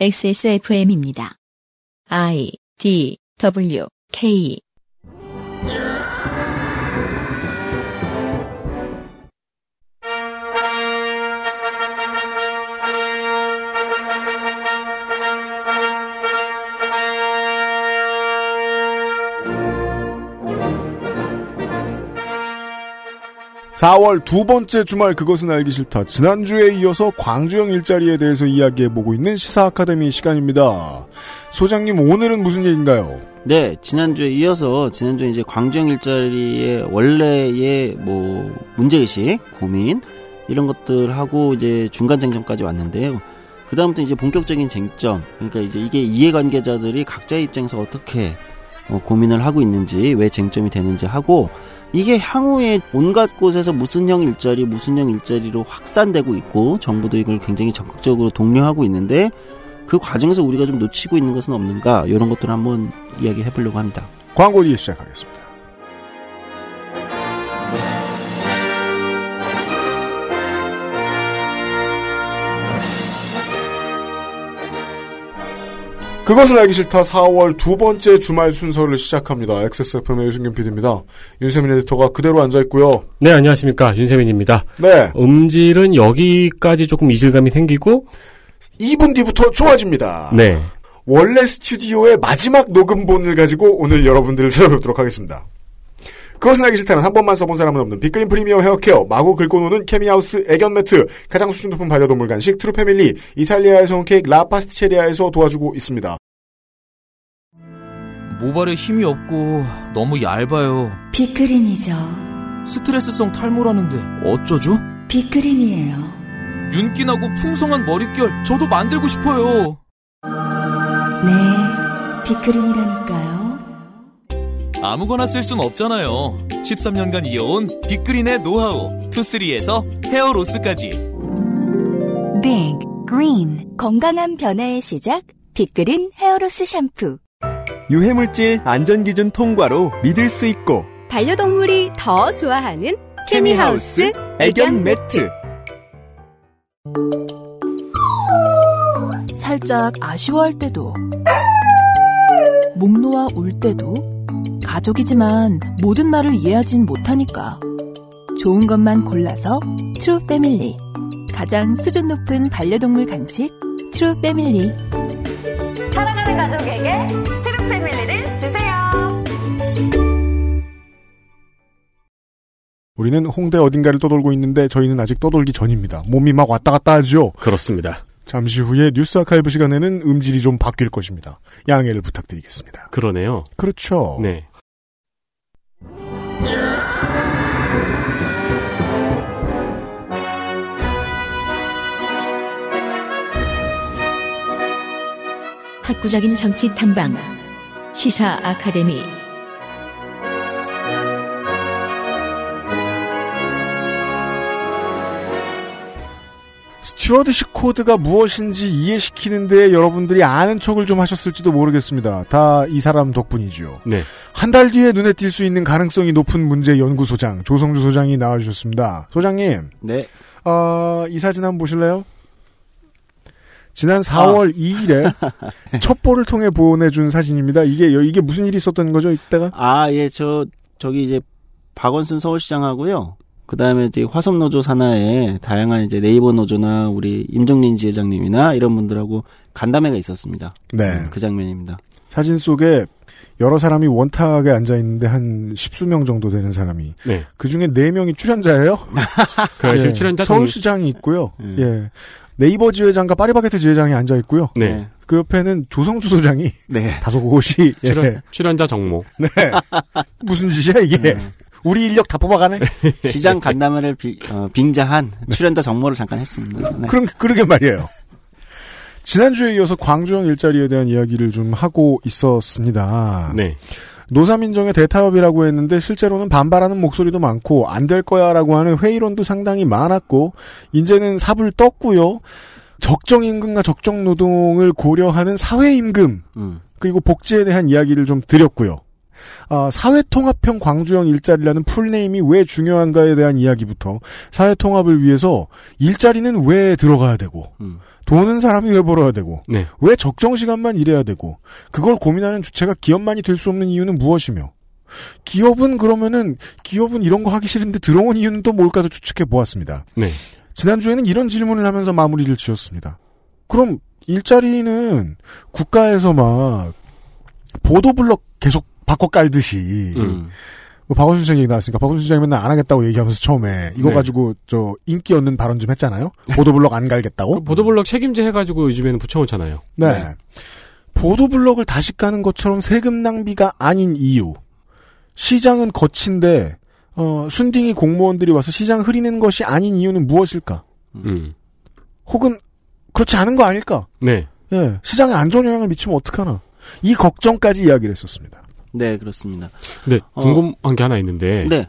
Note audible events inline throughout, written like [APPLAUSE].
XSFM입니다. I D W K 사월두 번째 주말 그것은 알기 싫다. 지난주에 이어서 광주형 일자리에 대해서 이야기해보고 있는 시사 아카데미 시간입니다. 소장님 오늘은 무슨 얘기인가요? 네, 지난주에 이어서 지난주에 이제 광주형 일자리의 원래의 뭐 문제의식, 고민 이런 것들하고 이제 중간 쟁점까지 왔는데요. 그 다음부터 이제 본격적인 쟁점, 그러니까 이제 이게 이해관계자들이 각자의 입장에서 어떻게 어, 고민을 하고 있는지, 왜 쟁점이 되는지 하고 이게 향후에 온갖 곳에서 무슨 형 일자리, 무슨 형 일자리로 확산되고 있고 정부도 이걸 굉장히 적극적으로 독려하고 있는데 그 과정에서 우리가 좀 놓치고 있는 것은 없는가 이런 것들을 한번 이야기해 보려고 합니다. 광고 뒤에 시작하겠습니다. 그것은 알기 싫다 4월 두 번째 주말 순서를 시작합니다. XSFM의 유승균 PD입니다. 윤세민 에디터가 그대로 앉아있고요. 네, 안녕하십니까. 윤세민입니다. 네. 음질은 여기까지 조금 이질감이 생기고, 2분 뒤부터 좋아집니다. 네. 원래 스튜디오의 마지막 녹음본을 가지고 오늘 여러분들을 [LAUGHS] 찾아뵙도록 하겠습니다. 그것은 알기 싫다는 한 번만 써본 사람은 없는 빅그린 프리미엄 헤어케어, 마구 긁고 노는 케미하우스 애견 매트, 가장 수준 높은 반려동물 간식 트루 패밀리, 이탈리아에서 온 케이크 라 파스티체리아에서 도와주고 있습니다. 모발에 힘이 없고 너무 얇아요. 빅그린이죠. 스트레스성 탈모라는데 어쩌죠? 빅그린이에요. 윤기나고 풍성한 머릿결 저도 만들고 싶어요. 네, 빅그린이라니까요. 아무거나 쓸 순 없잖아요. 13년간 이어온 빅그린의 노하우 투쓰리에서 hair loss까지. 빅 그린 건강한 변화의 시작 빅그린 hair loss 샴푸. 유해물질 안전기준 통과로 믿을 수 있고 반려동물이 더 좋아하는 케미하우스 애견 매트 살짝 아쉬워할 때도 목 놓아 울 때도 가족이지만 모든 말을 이해하진 못하니까 좋은 것만 골라서 트루 패밀리 가장 수준 높은 반려동물 간식 트루 패밀리 사랑하는 가족에게 트루 패밀리를 주세요. 우리는 홍대 어딘가를 떠돌고 있는데 저희는 아직 떠돌기 전입니다. 몸이 막 왔다 갔다 하죠. 그렇습니다. 잠시 후에 뉴스 아카이브 시간에는 음질이 좀 바뀔 것입니다. 양해를 부탁드리겠습니다. 그러네요. 그렇죠. 네. 학구적인 정치 탐방 시사 아카데미 stewardship code가 무엇인지 이해시키는 데 여러분들이 아는 척을 좀 하셨을지도 모르겠습니다. 다 이 사람 덕분이죠. 네. 한 달 뒤에 눈에 띌 수 있는 가능성이 높은 문제 연구소장 조성주 소장이 나와주셨습니다. 소장님, 네. 어, 이 사진 한번 보실래요? 지난 4월 2일에 [LAUGHS] 첩보를 통해 보내준 사진입니다. 이게 여- 이게 무슨 일이 있었던 거죠 이때가? 아, 예, 저, 저기 이제 박원순 서울시장하고요. 그 다음에 이제 화성노조 산하에 다양한 이제 네이버 노조나 우리 임종린 지회장님이나 이런 분들하고 간담회가 있었습니다. 네. 음, 그 장면입니다. 사진 속에 여러 사람이 원탁에 앉아 있는데 한 십수 명 정도 되는 사람이 네. 그 중에 네 명이 출연자예요. 그 [LAUGHS] 예. 실 출연자 서울시장이 있고요. 음. 예. 네이버 지회장과 파리바게트 지회장이 앉아 있고요. 네. 그 옆에는 조성주 소장이 네. [LAUGHS] 다소 곳이 예. 출연, 출연자 정모. 네. [LAUGHS] 무슨 짓이야 이게? 우리 인력 다 뽑아가네. [LAUGHS] 시장 간담회를 비- 어, 빙자한 출연자 정모를 잠깐 했습니다. 네. 그런 그러게 말이에요. 지난주에 이어서 광주형 일자리에 대한 이야기를 좀 하고 있었습니다. 네. 노사민정의 대타협이라고 했는데 실제로는 반발하는 목소리도 많고 안 될 거야라고 하는 회의론도 상당히 많았고 이제는 삽을 떴고요. 적정 임금과 적정 노동을 고려하는 사회 임금 음. 그리고 복지에 대한 이야기를 좀 드렸고요. 아, 사회통합형 광주형 일자리라는 풀네임이 왜 중요한가에 대한 이야기부터 사회통합을 위해서 일자리는 왜 들어가야 되고 음. 돈은 사람이 왜 벌어야 되고 네. 왜 적정 시간만 일해야 되고 그걸 고민하는 주체가 기업만이 될 수 없는 이유는 무엇이며 기업은 그러면은 기업은 이런 거 하기 싫은데 들어온 이유는 또 뭘까도 추측해 보았습니다. 네. 지난주에는 이런 질문을 하면서 마무리를 지었습니다. 그럼 일자리는 국가에서 막 보도블럭 계속 바꿔 깔듯이 음. 뭐 박원순 시장 얘기 나왔으니까 박원순 시장이 맨날 안 하겠다고 얘기하면서 처음에 이거 네. 가지고 저 인기 얻는 발언 좀 했잖아요. 보도블럭 안 갈겠다고. 그 보도블럭 책임제 해가지고 요즘에는 붙여놓잖아요. 네. 보도블럭을 다시 까는 것처럼 세금 낭비가 아닌 이유. 시장은 거친데 어, 순딩이 공무원들이 와서 시장 흐리는 것이 아닌 이유는 무엇일까? 음. 혹은 그렇지 않은 거 아닐까? 네. 예, 시장에 안 좋은 영향을 미치면 어떡하나? 이 걱정까지 이야기를 했었습니다. 네, 그렇습니다. 근데 어. 궁금한 게 하나 있는데 네,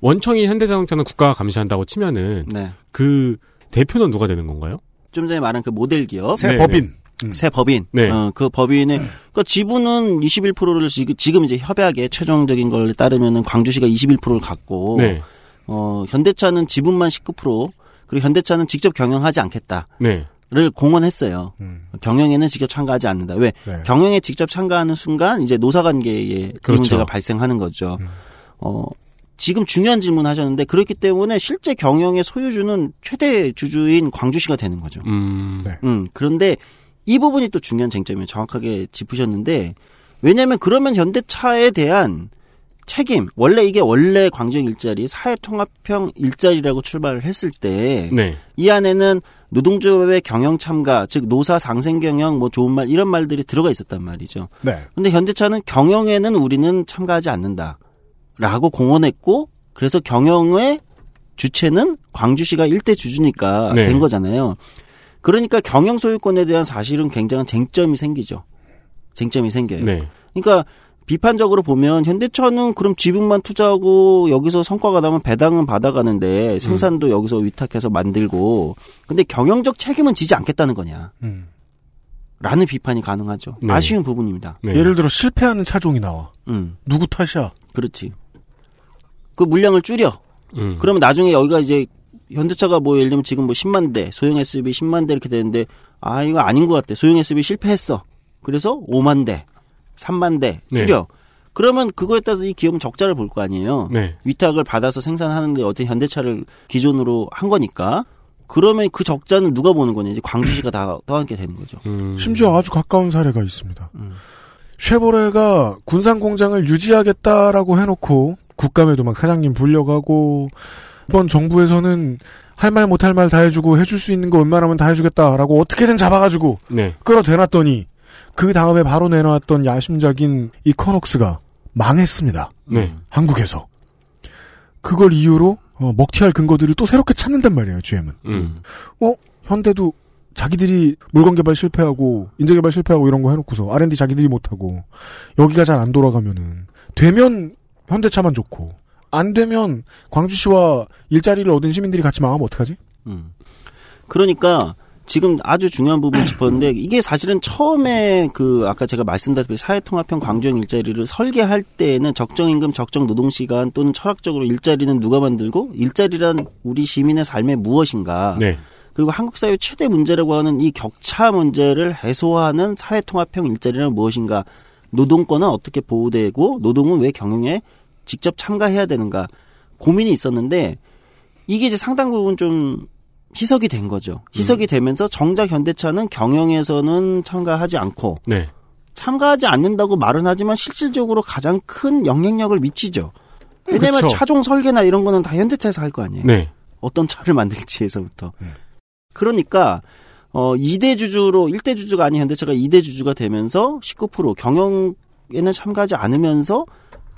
원청이 현대자동차는 국가가 감시한다고 치면은 네. 그 대표는 누가 되는 건가요? 좀 전에 말한 그 모델 기업. 새 네, 법인. 음. 새 법인. 네. 어, 그 법인의, 그니까 지분은 21%를 지금, 지금 이제 협약에 최종적인 걸 따르면은 광주시가 21%를 갖고, 네. 어, 현대차는 지분만 19%, 그리고 현대차는 직접 경영하지 않겠다. 네. 를 공언했어요. 음. 경영에는 직접 참가하지 않는다. 왜? 네. 경영에 직접 참가하는 순간 이제 노사관계에 이 그렇죠. 문제가 발생하는 거죠. 음. 어, 지금 중요한 질문 하셨는데 그렇기 때문에 실제 경영의 소유주는 최대 주주인 광주시가 되는 거죠. 음. 네. 음, 그런데 이 부분이 또 중요한 쟁점이에요. 정확하게 짚으셨는데 왜냐하면 그러면 현대차에 대한 책임 원래 이게 원래 광주형 일자리 사회통합형 일자리라고 출발을 했을 때 네. 이 안에는 노동조합의 경영 참가, 즉 노사 상생 경영, 뭐 좋은 말 이런 말들이 들어가 있었단 말이죠. 네. 근데 현대차는 경영에는 우리는 참가하지 않는다라고 공언했고, 그래서 경영의 주체는 광주시가 일대 주주니까 네. 된 거잖아요. 그러니까 경영 소유권에 대한 사실은 굉장한 쟁점이 생기죠. 쟁점이 생겨요. 네. 그러니까 비판적으로 보면 현대차는 그럼 지분만 투자하고 여기서 성과가 나면 배당은 받아가는데 생산도 여기서 위탁해서 만들고 근데 경영적 책임은 지지 않겠다는 거냐 음. 라는 비판이 가능하죠. 네. 아쉬운 부분입니다. 네. 예를 들어 실패하는 차종이 나와. 음, 누구 탓이야? 그렇지. 그 물량을 줄여. 음. 그러면 나중에 여기가 이제 현대차가 뭐 예를 들면 지금 뭐 10만 대, 소형 SUV 10만 대 이렇게 되는데 아 이거 아닌 것 같아. 소형 SUV 실패했어. 그래서 5만 대, 3만 대 네. 줄여. 그러면 그거에 따라서 이 기업은 적자를 볼 거 아니에요. 네. 위탁을 받아서 생산하는데 어떤 현대차를 기존으로 한 거니까 그러면 그 적자는 누가 보는 거냐 이제 광주시가 다 떠안게 되는 거죠. 음. 심지어 아주 가까운 사례가 있습니다. 음. 쉐보레가 군산 공장을 유지하겠다라고 해놓고 국감에도 막 사장님 불려가고 이번 정부에서는 할 말 못 할 말 다 해주고 해줄 수 있는 거 웬만하면 다 해주겠다라고 어떻게든 잡아가지고 네. 끌어대놨더니 그 다음에 바로 내놓았던 야심작인 이커녹스가 망했습니다. 네. 한국에서 그걸 이유로 어, 먹튀할 근거들을 또 새롭게 찾는단 말이에요. GM은. 음. 어? 현대도 자기들이 물건 개발 실패하고 인재 개발 실패하고 이런 거 해놓고서 R&D 자기들이 못하고 여기가 잘 안 돌아가면은 되면 현대차만 좋고 안 되면 광주시와 일자리를 얻은 시민들이 같이 망하면 어떡하지? 음. 그러니까 지금 아주 중요한 부분 짚었는데 이게 사실은 처음에 그 아까 제가 말씀드렸듯이 사회통합형 광주형 일자리를 설계할 때에는 적정 임금, 적정 노동 시간 또는 철학적으로 일자리는 누가 만들고 일자리란 우리 시민의 삶의 무엇인가. 네. 그리고 한국 사회 최대 문제라고 하는 이 격차 문제를 해소하는 사회통합형 일자리는 무엇인가. 노동권은 어떻게 보호되고 노동은 왜 경영에 직접 참가해야 되는가. 고민이 있었는데 이게 이제 상당 부분 좀 희석이 된 거죠. 희석이 되면서 정작 현대차는 경영에서는 참가하지 않고 네. 참가하지 않는다고 말은 하지만 실질적으로 가장 큰 영향력을 미치죠. 왜냐면 그쵸. 차종 설계나 이런 거는 다 현대차에서 할 거 아니에요. 네. 어떤 차를 만들지에서부터. 그러니까 어 2대 주주로 1대 주주가 아닌 현대차가 2대 주주가 되면서 19% 경영에는 참가하지 않으면서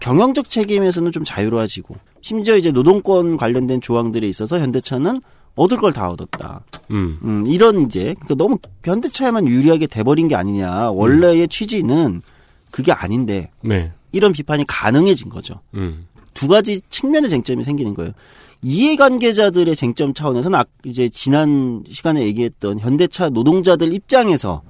경영적 책임에서는 좀 자유로워지고 심지어 이제 노동권 관련된 조항들에 있어서 현대차는 얻을 걸 다 얻었다. 음. 음, 이런 이제 그러니까 너무 현대차에만 유리하게 돼버린 게 아니냐. 원래의 취지는 그게 아닌데 네. 이런 비판이 가능해진 거죠. 음. 두 가지 측면의 쟁점이 생기는 거예요. 이해관계자들의 쟁점 차원에서는 아, 이제 지난 시간에 얘기했던 현대차 노동자들 입장에서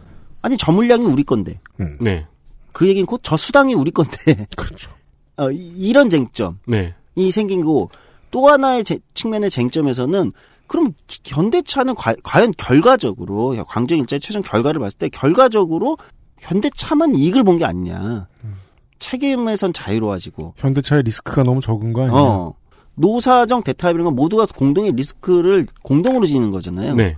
아니 저 물량이 우리 건데 네. 그 얘기는 곧 저 수당이 우리 건데 [LAUGHS] 그렇죠. 어, 이- 이런 쟁점이 네. 생긴 거고 또 하나의 제- 측면의 쟁점에서는 그럼 기- 현대차는 과, 연 결과적으로 광정 일자리 최종 결과를 봤을 때 결과적으로 현대차만 이익을 본 게 아니냐. 책임에선 자유로워지고 현대차의 리스크가 너무 적은 거 아니에요? 어. 노사정 대타협 이런 건 모두가 공동의 리스크를 공동으로 지는 거잖아요. 네.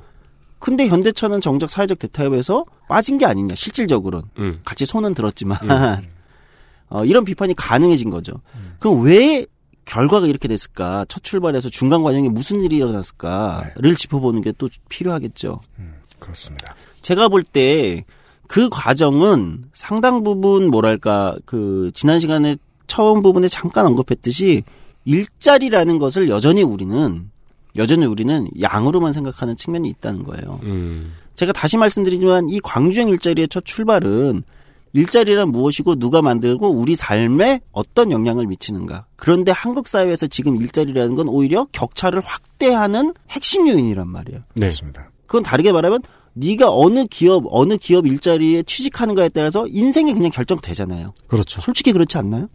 근데 현대차는 정작 사회적 대타협에서 빠진 게 아니냐, 실질적으로는. 음. 같이 손은 들었지만, [LAUGHS] 어, 이런 비판이 가능해진 거죠. 그럼 왜 결과가 이렇게 됐을까? 첫 출발에서 중간 과정에 무슨 일이 일어났을까를 짚어보는 게 또 필요하겠죠. 그렇습니다. 제가 볼 때 그 과정은 상당 부분 뭐랄까 그 지난 시간에 처음 부분에 잠깐 언급했듯이 일자리라는 것을 여전히 우리는 여전히 우리는 양으로만 생각하는 측면이 있다는 거예요. 음. 제가 다시 말씀드리지만 이 광주형 일자리의 첫 출발은 일자리란 무엇이고 누가 만들고 우리 삶에 어떤 영향을 미치는가. 그런데 한국 사회에서 지금 일자리라는 건 오히려 격차를 확대하는 핵심 요인이란 말이에요. 네. 그렇습니다. 그건 다르게 말하면 네가 어느 기업 어느 기업 일자리에 취직하는가에 따라서 인생이 그냥 결정되잖아요. 그렇죠. 솔직히 그렇지 않나요?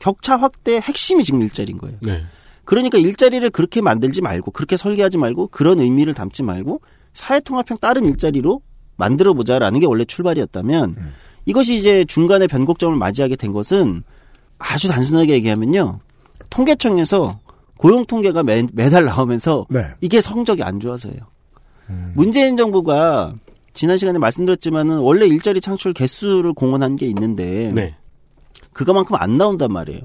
격차 확대의 핵심이 지금 일자리인 거예요. 네. 그러니까 일자리를 그렇게 만들지 말고 그렇게 설계하지 말고 그런 의미를 담지 말고 사회통합형 다른 일자리로 만들어 보자라는 게 원래 출발이었다면 이것이 이제 중간에 변곡점을 맞이하게 된 것은 아주 단순하게 얘기하면요. 통계청에서 고용 통계가 매, 매달 나오면서 네. 이게 성적이 안 좋아서예요. 문재인 정부가 지난 시간에 말씀드렸지만은 원래 일자리 창출 개수를 공언한 게 있는데 네. 그거만큼 안 나온단 말이에요.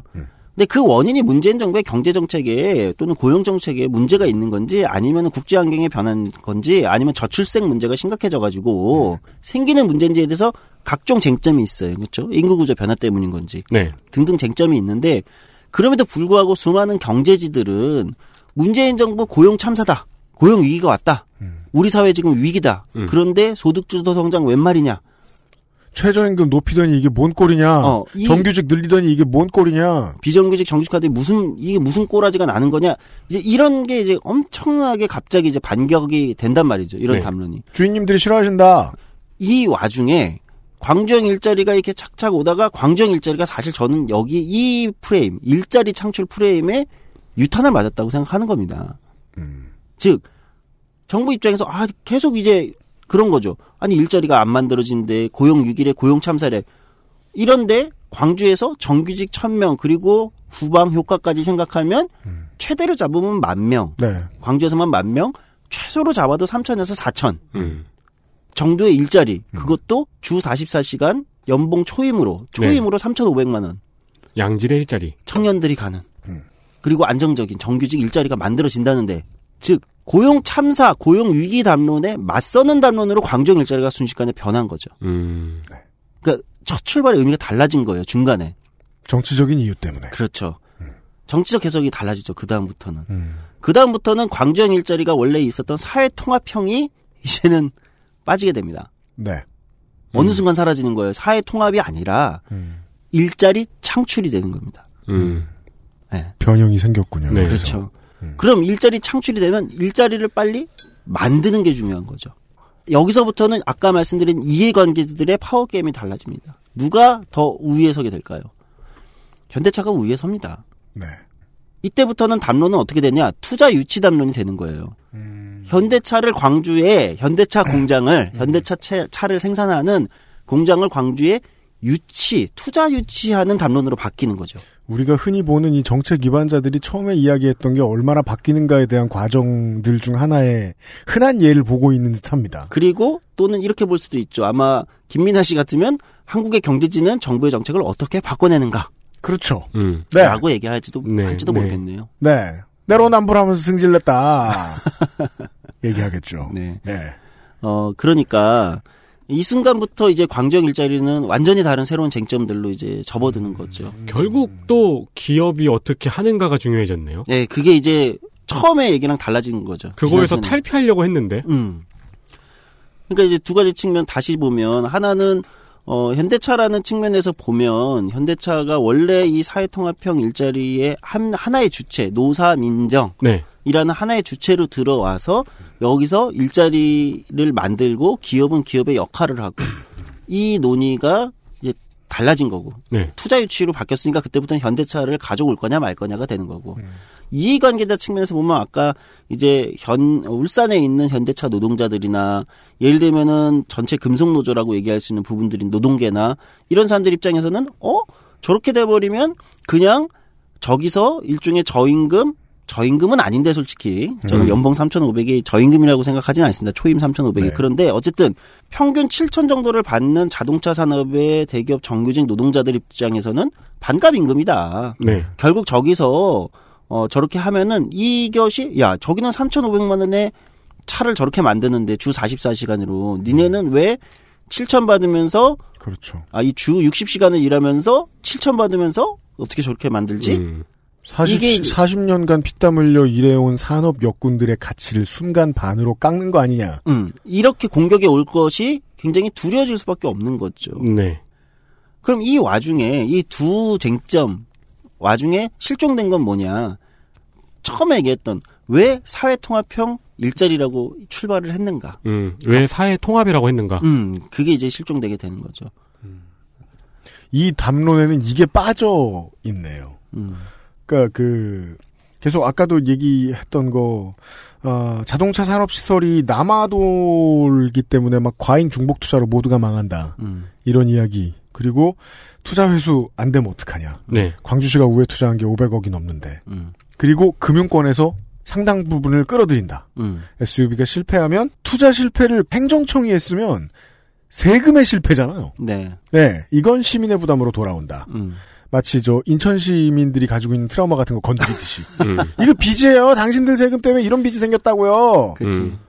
근데 그 원인이 문재인 정부의 경제 정책에 또는 고용 정책에 문제가 있는 건지 아니면 국제 환경에 변한 건지 아니면 저출생 문제가 심각해져 가지고 생기는 문제인지에 대해서 각종 쟁점이 있어요. 그렇죠? 인구 구조 변화 때문인 건지 네. 등등 쟁점이 있는데 그럼에도 불구하고 수많은 경제지들은 문재인 정부 고용 참사다. 고용 위기가 왔다. 우리 사회 지금 위기다. 음. 그런데 소득주도 성장 웬 말이냐? 최저임금 높이더니 이게 뭔 꼴이냐? 어, 이- 정규직 늘리더니 이게 뭔 꼴이냐? 비정규직 정규직화돼 무슨 이게 무슨 꼬라지가 나는 거냐 이제 이런 게 이제 엄청나게 갑자기 이제 반격이 된단 말이죠 이런 네. 담론이 주인님들이 싫어하신다. 이 와중에 광주형 일자리가 이렇게 착착 오다가 광주형 일자리가 사실 저는 여기 이 프레임 일자리 창출 프레임에 유탄을 맞았다고 생각하는 겁니다. 즉 정부 입장에서 아 계속 이제 그런 거죠. 아니 일자리가 안 만들어진데 고용 6일에 고용 참사래. 이런데 광주에서 정규직 1000명 그리고 후방 효과까지 생각하면 최대로 잡으면 만 명. 네. 광주에서만 만 명, 최소로 잡아도 3천에서 4천 음. 정도의 일자리. 그것도 주 44시간 연봉 초임으로 초임으로 3,500만 원. 양질의 일자리. 청년들이 가는. 그리고 안정적인 정규직 일자리가 만들어진다는데 즉 고용 참사, 고용 위기 담론에 맞서는 담론으로 광주형 일자리가 순식간에 변한 거죠. 음. 그러니까 첫 출발의 의미가 달라진 거예요. 중간에. 정치적인 이유 때문에. 그렇죠. 정치적 해석이 달라지죠. 그 다음부터는. 그 다음부터는 광주형 일자리가 원래 있었던 사회 통합형이 이제는 빠지게 됩니다. 네. 어느 순간 사라지는 거예요. 사회 통합이 아니라 일자리 창출이 되는 겁니다. 음. 네. 변형이 생겼군요. 네. 그렇죠. 그럼 일자리 창출이 되면 일자리를 빨리 만드는 게 중요한 거죠. 여기서부터는 아까 말씀드린 이해관계들의 파워 게임이 달라집니다. 누가 더 우위에 서게 될까요? 현대차가 우위에 섭니다. 네. 이때부터는 담론은 어떻게 되냐? 투자 유치 담론이 되는 거예요. 현대차를 광주에 현대차 공장을 현대차 차- 차를 생산하는 공장을 광주에 유치, 투자 유치하는 담론으로 바뀌는 거죠. 우리가 흔히 보는 이 정책 위반자들이 처음에 이야기했던 게 얼마나 바뀌는가에 대한 과정들 중 하나의 흔한 예를 보고 있는 듯합니다. 그리고 또는 이렇게 볼 수도 있죠. 아마 김민하 씨 같으면 한국의 경제지는 정부의 정책을 어떻게 바꿔내는가? 그렇죠. 음. 네. 라고 얘기할지도 네, 할지도 네. 모르겠네요. 네. 내로남불하면서 승질냈다. [LAUGHS] 얘기하겠죠. 네. 네. 어 그러니까 이 순간부터 이제 광주형 일자리는 완전히 다른 새로운 쟁점들로 이제 접어드는 거죠. 결국 또 기업이 어떻게 하는가가 중요해졌네요. 네, 그게 이제 처음에 얘기랑 달라진 거죠. 그거에서. 탈피하려고 했는데. 음. 그러니까 이제 두 가지 측면 다시 보면 하나는 어 현대차라는 측면에서 보면 현대차가 원래 이 사회통합형 일자리의 한 하나의 주체 노사 민정 네. 이라는 하나의 주체로 들어와서 여기서 일자리를 만들고 기업은 기업의 역할을 하고 이 논의가 이제 달라진 거고 네. 투자 유치로 바뀌었으니까 그때부터는 현대차를 가져올 거냐 말 거냐가 되는 거고 음. 이해관계자 측면에서 보면 아까 이제 현 울산에 있는 현대차 노동자들이나 예를 들면은 전체 금속 노조라고 얘기할 수 있는 부분들인 노동계나 이런 사람들 입장에서는 어 저렇게 돼버리면 그냥 저기서 일종의 저임금 저임금은 아닌데 솔직히 저는 음. 연봉 3,500이 저임금이라고 생각하지는 않습니다. 초임 3,500이 네. 그런데 어쨌든 평균 7천 정도를 받는 자동차 산업의 대기업 정규직 노동자들 입장에서는 반값 임금이다. 네. 결국 저기서 어 저렇게 하면은 이것이 야 저기는 3,500만 원에 차를 저렇게 만드는데 주 44시간으로 니네는 왜 7천 받으면서 그렇죠. 아 이 주 60시간을 일하면서 7천 받으면서 어떻게 저렇게 만들지? 음. 40, 이게- 40년간 피땀 흘려 일해온 산업 역군들의 가치를 순간 반으로 깎는 거 아니냐. 음, 이렇게 공격에 올 것이 굉장히 두려워질 수밖에 없는 거죠. 네. 그럼 이 와중에 이 두 쟁점 와중에 실종된 건 뭐냐? 처음에 얘기했던 왜 사회통합형 일자리라고 출발을 했는가? 음. 왜 사회 통합이라고 했는가? 음, 그게 이제 실종되게 되는 거죠. 이 담론에는 이게 빠져 있네요. 음, 그러니까 그 계속 아까도 얘기했던 거 어, 자동차 산업 시설이 남아돌기 때문에 막 과잉 중복 투자로 모두가 망한다. 음, 이런 이야기. 그리고 투자 회수 안 되면 어떡하냐. 네. 광주시가 우회 투자한 게 500억이 넘는데. 음, 그리고 금융권에서 상당 부분을 끌어들인다. 음, SUV가 실패하면 투자 실패를 행정청이 했으면 세금의 실패잖아요. 네, 네, 이건 시민의 부담으로 돌아온다. 음, 마치 저 인천 시민들이 가지고 있는 트라우마 같은 거 건드리듯이. 음. [LAUGHS] 이거 빚이에요. 당신들 세금 때문에 이런 빚이 생겼다고요. 그렇지. 음.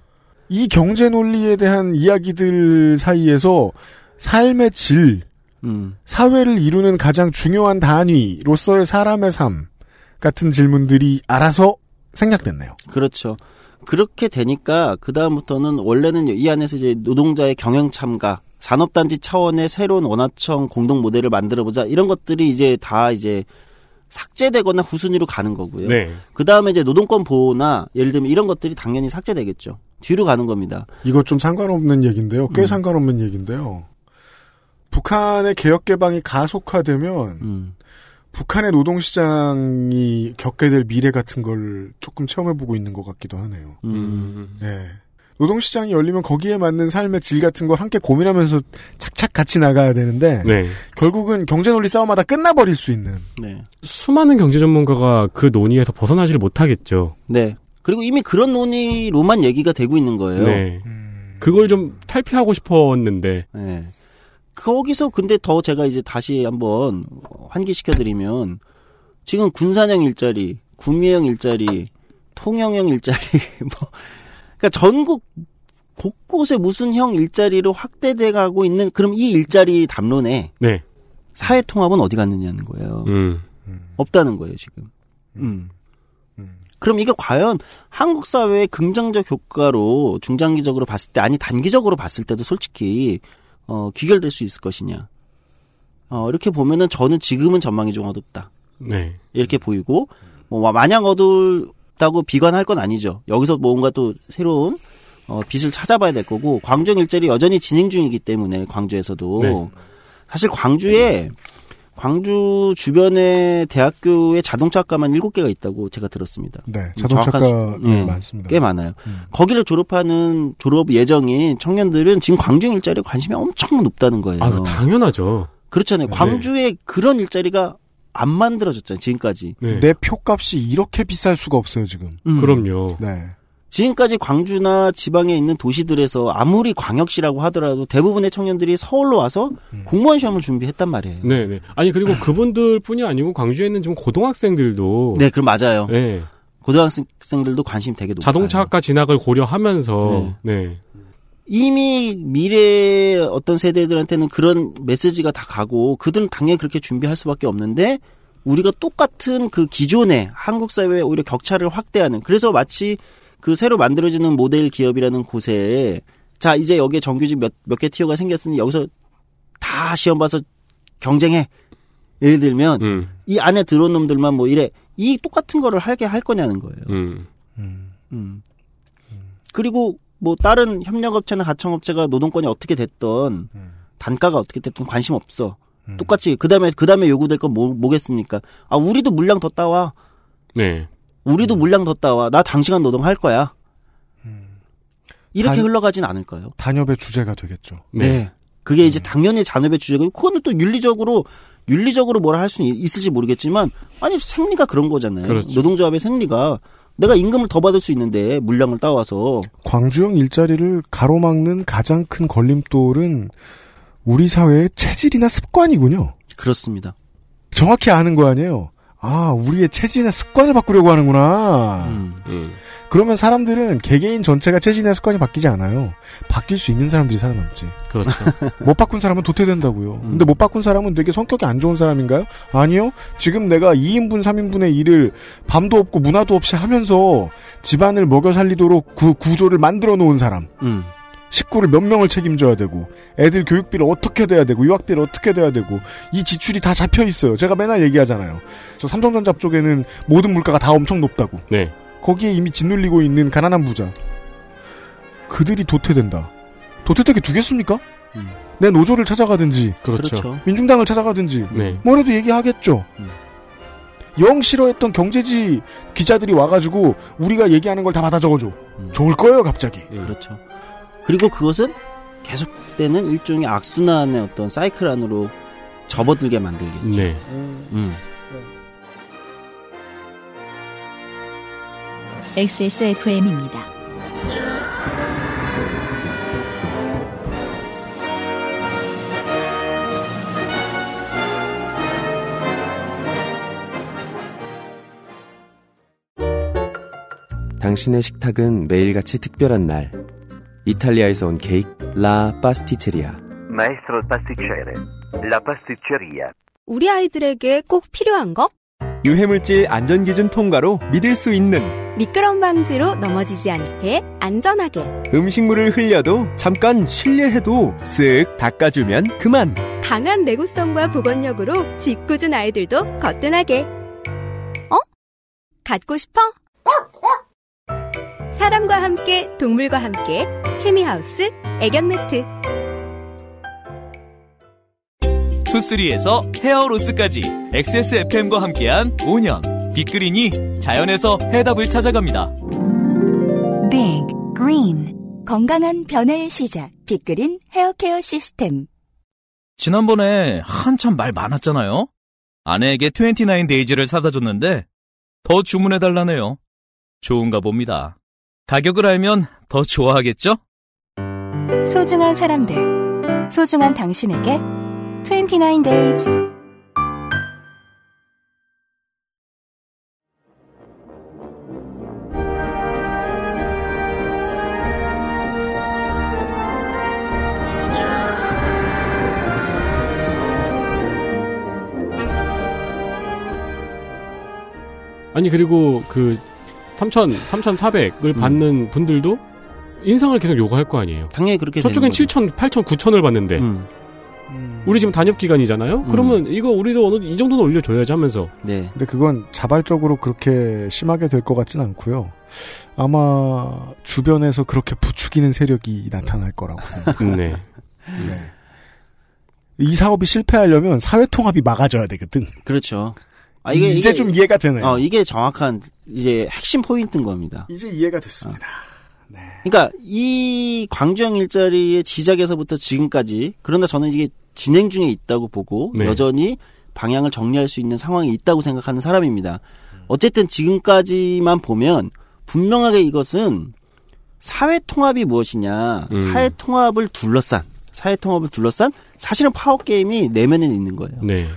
이 경제 논리에 대한 이야기들 사이에서 삶의 질, 음, 사회를 이루는 가장 중요한 단위로서의 사람의 삶 같은 질문들이 알아서 생략됐네요. 그렇죠. 그렇게 되니까 그 다음부터는 원래는 이 안에서 이제 노동자의 경영 참가, 산업단지 차원의 새로운 원화청 공동 모델을 만들어보자 이런 것들이 이제 다 이제 삭제되거나 후순위로 가는 거고요. 네. 그 다음에 이제 노동권 보호나 예를 들면 이런 것들이 당연히 삭제되겠죠. 뒤로 가는 겁니다. 이거 좀 상관없는 얘기인데요. 꽤 음. 상관없는 얘기인데요. 북한의 개혁 개방이 가속화되면 음, 북한의 노동시장이 겪게 될 미래 같은 걸 조금 체험해보고 있는 것 같기도 하네요. 음, 음. 예. 노동시장이 열리면 거기에 맞는 삶의 질 같은 걸 함께 고민하면서 착착 같이 나가야 되는데 네. 결국은 경제 논리 싸움하다 끝나버릴 수 있는 네, 수많은 경제 전문가가 그 논의에서 벗어나지를 못하겠죠. 네. 그리고 이미 그런 논의로만 얘기가 되고 있는 거예요. 네. 그걸 좀 탈피하고 싶었는데. 네. 거기서 근데 더 제가 이제 다시 한번 환기시켜드리면 지금 군산형 일자리, 구미형 일자리, 통영형 일자리, [LAUGHS] 뭐, 그러니까 전국 곳곳에 무슨 형 일자리로 확대돼 가고 있는 그럼 이 일자리 담론에 네. 사회 통합은 어디 갔느냐는 거예요. 음. 없다는 거예요 지금. 음. 그럼 이게 과연 한국 사회의 긍정적 효과로 중장기적으로 봤을 때 아니 단기적으로 봤을 때도 솔직히 어 귀결될 수 있을 것이냐. 어 이렇게 보면은 저는 지금은 전망이 좀 어둡다. 네. 이렇게 보이고 뭐 마냥 어둡다고 비관할 건 아니죠. 여기서 뭔가 또 새로운 어 빛을 찾아봐야 될 거고 광주형 일자리 여전히 진행 중이기 때문에 광주에서도 네. 사실 광주에 광주 주변에 대학교에 자동차학과만 7개가 있다고 제가 들었습니다. 네, 정확한 자동차가 수- 예, 많습니다. 꽤 많아요. 음. 거기를 졸업하는 졸업 예정인 청년들은 지금 광주형 일자리에 관심이 엄청 높다는 거예요. 아, 당연하죠. 그렇잖아요. 네. 광주에 그런 일자리가 안 만들어졌잖아요. 지금까지. 네. 내 표값이 이렇게 비쌀 수가 없어요 지금. 음. 그럼요. 네. 지금까지 광주나 지방에 있는 도시들에서 아무리 광역시라고 하더라도 대부분의 청년들이 서울로 와서 음. 공무원 시험을 준비했단 말이에요. 네, 네. 아니, 그리고 그분들뿐이 아니고 광주에 있는 지금 고등학생들도. 네, 그럼 맞아요. 네. 고등학생들도 관심 되게 높아요. 자동차학과 진학을 고려하면서. 네. 이미 미래 어떤 세대들한테는 그런 메시지가 다 가고 그들은 당연히 그렇게 준비할 수밖에 없는데 우리가 똑같은 그 기존의 한국 사회의 오히려 격차를 확대하는 그래서 마치 그 새로 만들어지는 모델 기업이라는 곳에 자 이제 여기에 정규직 몇 몇 개 티어가 생겼으니 여기서 다 시험 봐서 경쟁해 예를 들면 음, 이 안에 들어온 놈들만 뭐 이래 이 똑같은 거를 하게 할 거냐는 거예요. 음. 음. 그리고 뭐 다른 협력업체나 가청업체가 노동권이 어떻게 됐던 단가가 어떻게 됐든 관심 없어. 똑같이 그다음에 그다음에 요구될 건 뭐, 뭐겠습니까? 아 우리도 물량 더 따와. 네. 우리도 물량 더 따와. 나 장시간 노동 할 거야. 이렇게 단- 흘러가진 않을까요? 단협의 주제가 되겠죠. 네. 그게 이제 당연히 잔업의 주제고 그거는 또 윤리적으로 윤리적으로 뭐라 할 수는 있을지 모르겠지만 아니 생리가 그런 거잖아요. 그렇죠. 노동조합의 생리가 내가 임금을 더 받을 수 있는데 물량을 따와서 광주형 일자리를 가로막는 가장 큰 걸림돌은 우리 사회의 체질이나 습관이군요. 그렇습니다. 정확히 아는 거 아니에요. 아, 우리의 체질이나 습관을 바꾸려고 하는구나. 음. 그러면 사람들은 개개인 전체가 체질이나 습관이 바뀌지 않아요. 바뀔 수 있는 사람들이 살아남지. 그렇죠. [LAUGHS] 못 바꾼 사람은 도태된다고요. 음. 근데 못 바꾼 사람은 되게 성격이 안 좋은 사람인가요? 아니요. 지금 내가 2인분, 3인분의 일을 밤도 없고 문화도 없이 하면서 집안을 먹여 살리도록 그 구조를 만들어 놓은 사람. 음. 식구를 몇 명을 책임져야 되고 애들 교육비를 어떻게 돼야 되고 유학비를 어떻게 돼야 되고 이 지출이 다 잡혀 있어요. 제가 맨날 얘기하잖아요. 저 삼성전자 쪽에는 모든 물가가 다 엄청 높다고. 네. 거기에 이미 짓눌리고 있는 가난한 부자. 그들이 도태된다. 도태되게 두겠습니까? 내 노조를 찾아가든지 그렇죠. 그렇죠. 민중당을 찾아가든지 네. 뭐라도 얘기하겠죠. 영 싫어했던 경제지 기자들이 와가지고 우리가 얘기하는 걸 다 받아 적어줘. 좋을 거예요, 갑자기. 그렇죠. 그리고 그것은 계속되는 일종의 악순환의 어떤 사이클 안으로 접어들게 만들겠죠. 네. 음. XSFM입니다. 당신의 식탁은 매일같이 특별한 날. 이탈리아에서 온 케이크 라 파스티체리아. Maestro pasticcere, la pasticceria. 우리 아이들에게 꼭 필요한 거? 유해물질 안전기준 통과로 믿을 수 있는 미끄럼 방지로 넘어지지 않게 안전하게 음식물을 흘려도 잠깐 실례해도 쓱 닦아주면 그만. 강한 내구성과 보건력으로 짓궂은 아이들도 거뜬하게 어? 갖고 싶어? 사람과 함께 동물과 함께 케미하우스 애견 매트 투쓰리에서 헤어로스까지 XSFM과 함께한 5년 빅그린이 자연에서 해답을 찾아갑니다. Big Green 건강한 변화의 시작 빅그린 헤어케어 시스템 지난번에 한참 말 많았잖아요. 아내에게 29 데이즈를 사다 줬는데 더 주문해 달라네요. 좋은가 봅니다. 가격을 알면 더 좋아하겠죠? 소중한 사람들, 소중한 당신에게 29 days. 아니 그리고 그 3,000, 3,400을 받는 분들도 인상을 계속 요구할 거 아니에요. 당연히 그렇게 저쪽엔 되는 거죠. 7,000, 8,000, 9,000을 받는데 음. 우리 지금 단협 기간이잖아요. 그러면 이거 우리도 어느 이 정도는 올려줘야지 하면서 네. 근데 그건 자발적으로 그렇게 심하게 될 것 같진 않고요. 아마 주변에서 그렇게 부추기는 세력이 나타날 거라고. 네. 네. 이 사업이 실패하려면 사회 통합이 막아져야 되거든. 그렇죠. 아, 이제 이게, 좀 이해가 되네요. 어, 이게 정확한 이제 핵심 포인트인 겁니다. 이제 이해가 됐습니다. 그러니까 이 광주형 일자리의 시작에서부터 지금까지 그러나 저는 이게 진행 중에 있다고 보고 네. 여전히 방향을 정리할 수 있는 상황이 있다고 생각하는 사람입니다. 어쨌든 지금까지만 보면 분명하게 이것은 사회 통합이 무엇이냐, 음. 사회 통합을 둘러싼 사회 통합을 둘러싼 사실은 파워 게임이 내면에 있는 거예요. 네.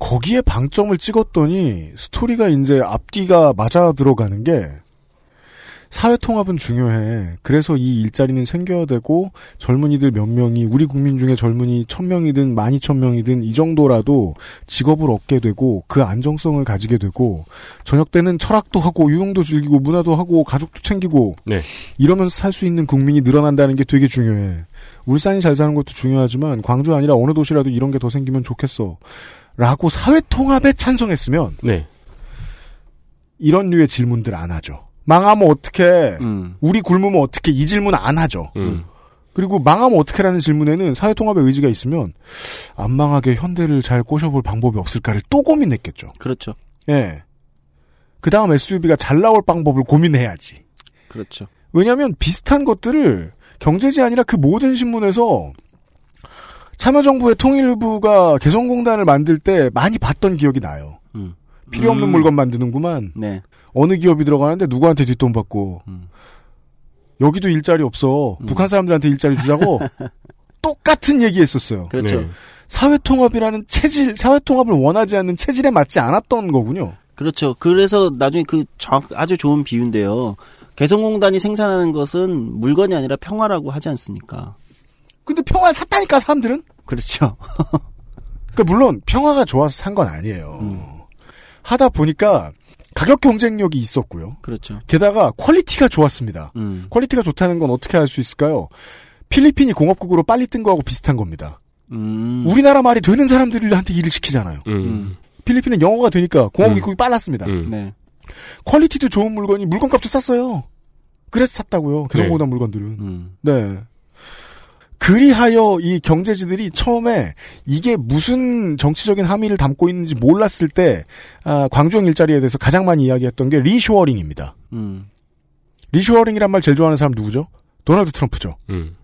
거기에 방점을 찍었더니 스토리가 이제 앞뒤가 맞아 들어가는 게 사회 통합은 중요해. 그래서 이 일자리는 생겨야 되고 젊은이들 몇 명이 우리 국민 중에 젊은이 천 명이든 만 이천 명이든 이 정도라도 직업을 얻게 되고 그 안정성을 가지게 되고 저녁 때는 철학도 하고 유흥도 즐기고 문화도 하고 가족도 챙기고 네. 이러면서 살 수 있는 국민이 늘어난다는 게 되게 중요해. 울산이 잘 사는 것도 중요하지만 광주 아니라 어느 도시라도 이런 게 더 생기면 좋겠어. 라고 사회 통합에 찬성했으면 네. 이런 류의 질문들 안 하죠. 망하면 어떻게 음. 우리 굶으면 어떻게 이 질문 안 하죠. 음. 그리고 망하면 어떻게라는 질문에는 사회통합의 의지가 있으면 안 망하게 현대를 잘 꼬셔볼 방법이 없을까를 또 고민했겠죠. 그렇죠. 예. 그 다음 SUV가 잘 나올 방법을 고민해야지. 그렇죠. 왜냐하면 비슷한 것들을 경제지 아니라 그 모든 신문에서 참여정부의 통일부가 개성공단을 만들 때 많이 봤던 기억이 나요. 음. 필요 없는 음. 물건 만드는구만. 네. 어느 기업이 들어가는데 누구한테 뒷돈 받고. 음. 여기도 일자리 없어. 북한 사람들한테 일자리 주자고. [LAUGHS] 똑같은 얘기 했었어요. 그렇죠. 네. 사회통합이라는 체질, 사회통합을 원하지 않는 체질에 맞지 않았던 거군요. 그렇죠. 그래서 나중에 그 정- 아주 좋은 비유인데요. 개성공단이 생산하는 것은 물건이 아니라 평화라고 하지 않습니까? 근데 평화를 샀다니까, 사람들은? 그렇죠. [LAUGHS] 그러니까 물론 평화가 좋아서 산 건 아니에요. 음. 하다 보니까 가격 경쟁력이 있었고요. 그렇죠. 게다가 quality가 좋았습니다. 음. quality가 좋다는 건 어떻게 할수 있을까요? 필리핀이 공업국으로 빨리 뜬 거하고 비슷한 겁니다. 음. 우리나라 말이 되는 사람들한테 일을 시키잖아요. 음. 필리핀은 영어가 되니까 공업국이 음. 빨랐습니다. 음. 네. quality도 좋은 물건이 물건값도 쌌어요. 그래서 샀다고요. 개성공단 물건들은. 음. 네. 그리하여 이 경제지들이 처음에 이게 무슨 정치적인 함의를 담고 있는지 몰랐을 때 아, 광주형 일자리에 대해서 가장 많이 이야기했던 게 reshoring입니다. 음. reshoring이란 말 제일 좋아하는 사람 누구죠? 도널드 트럼프죠. 음.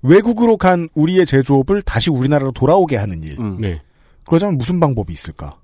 외국으로 간 우리의 제조업을 다시 우리나라로 돌아오게 하는 일. 음. 네. 그러자면 무슨 방법이 있을까?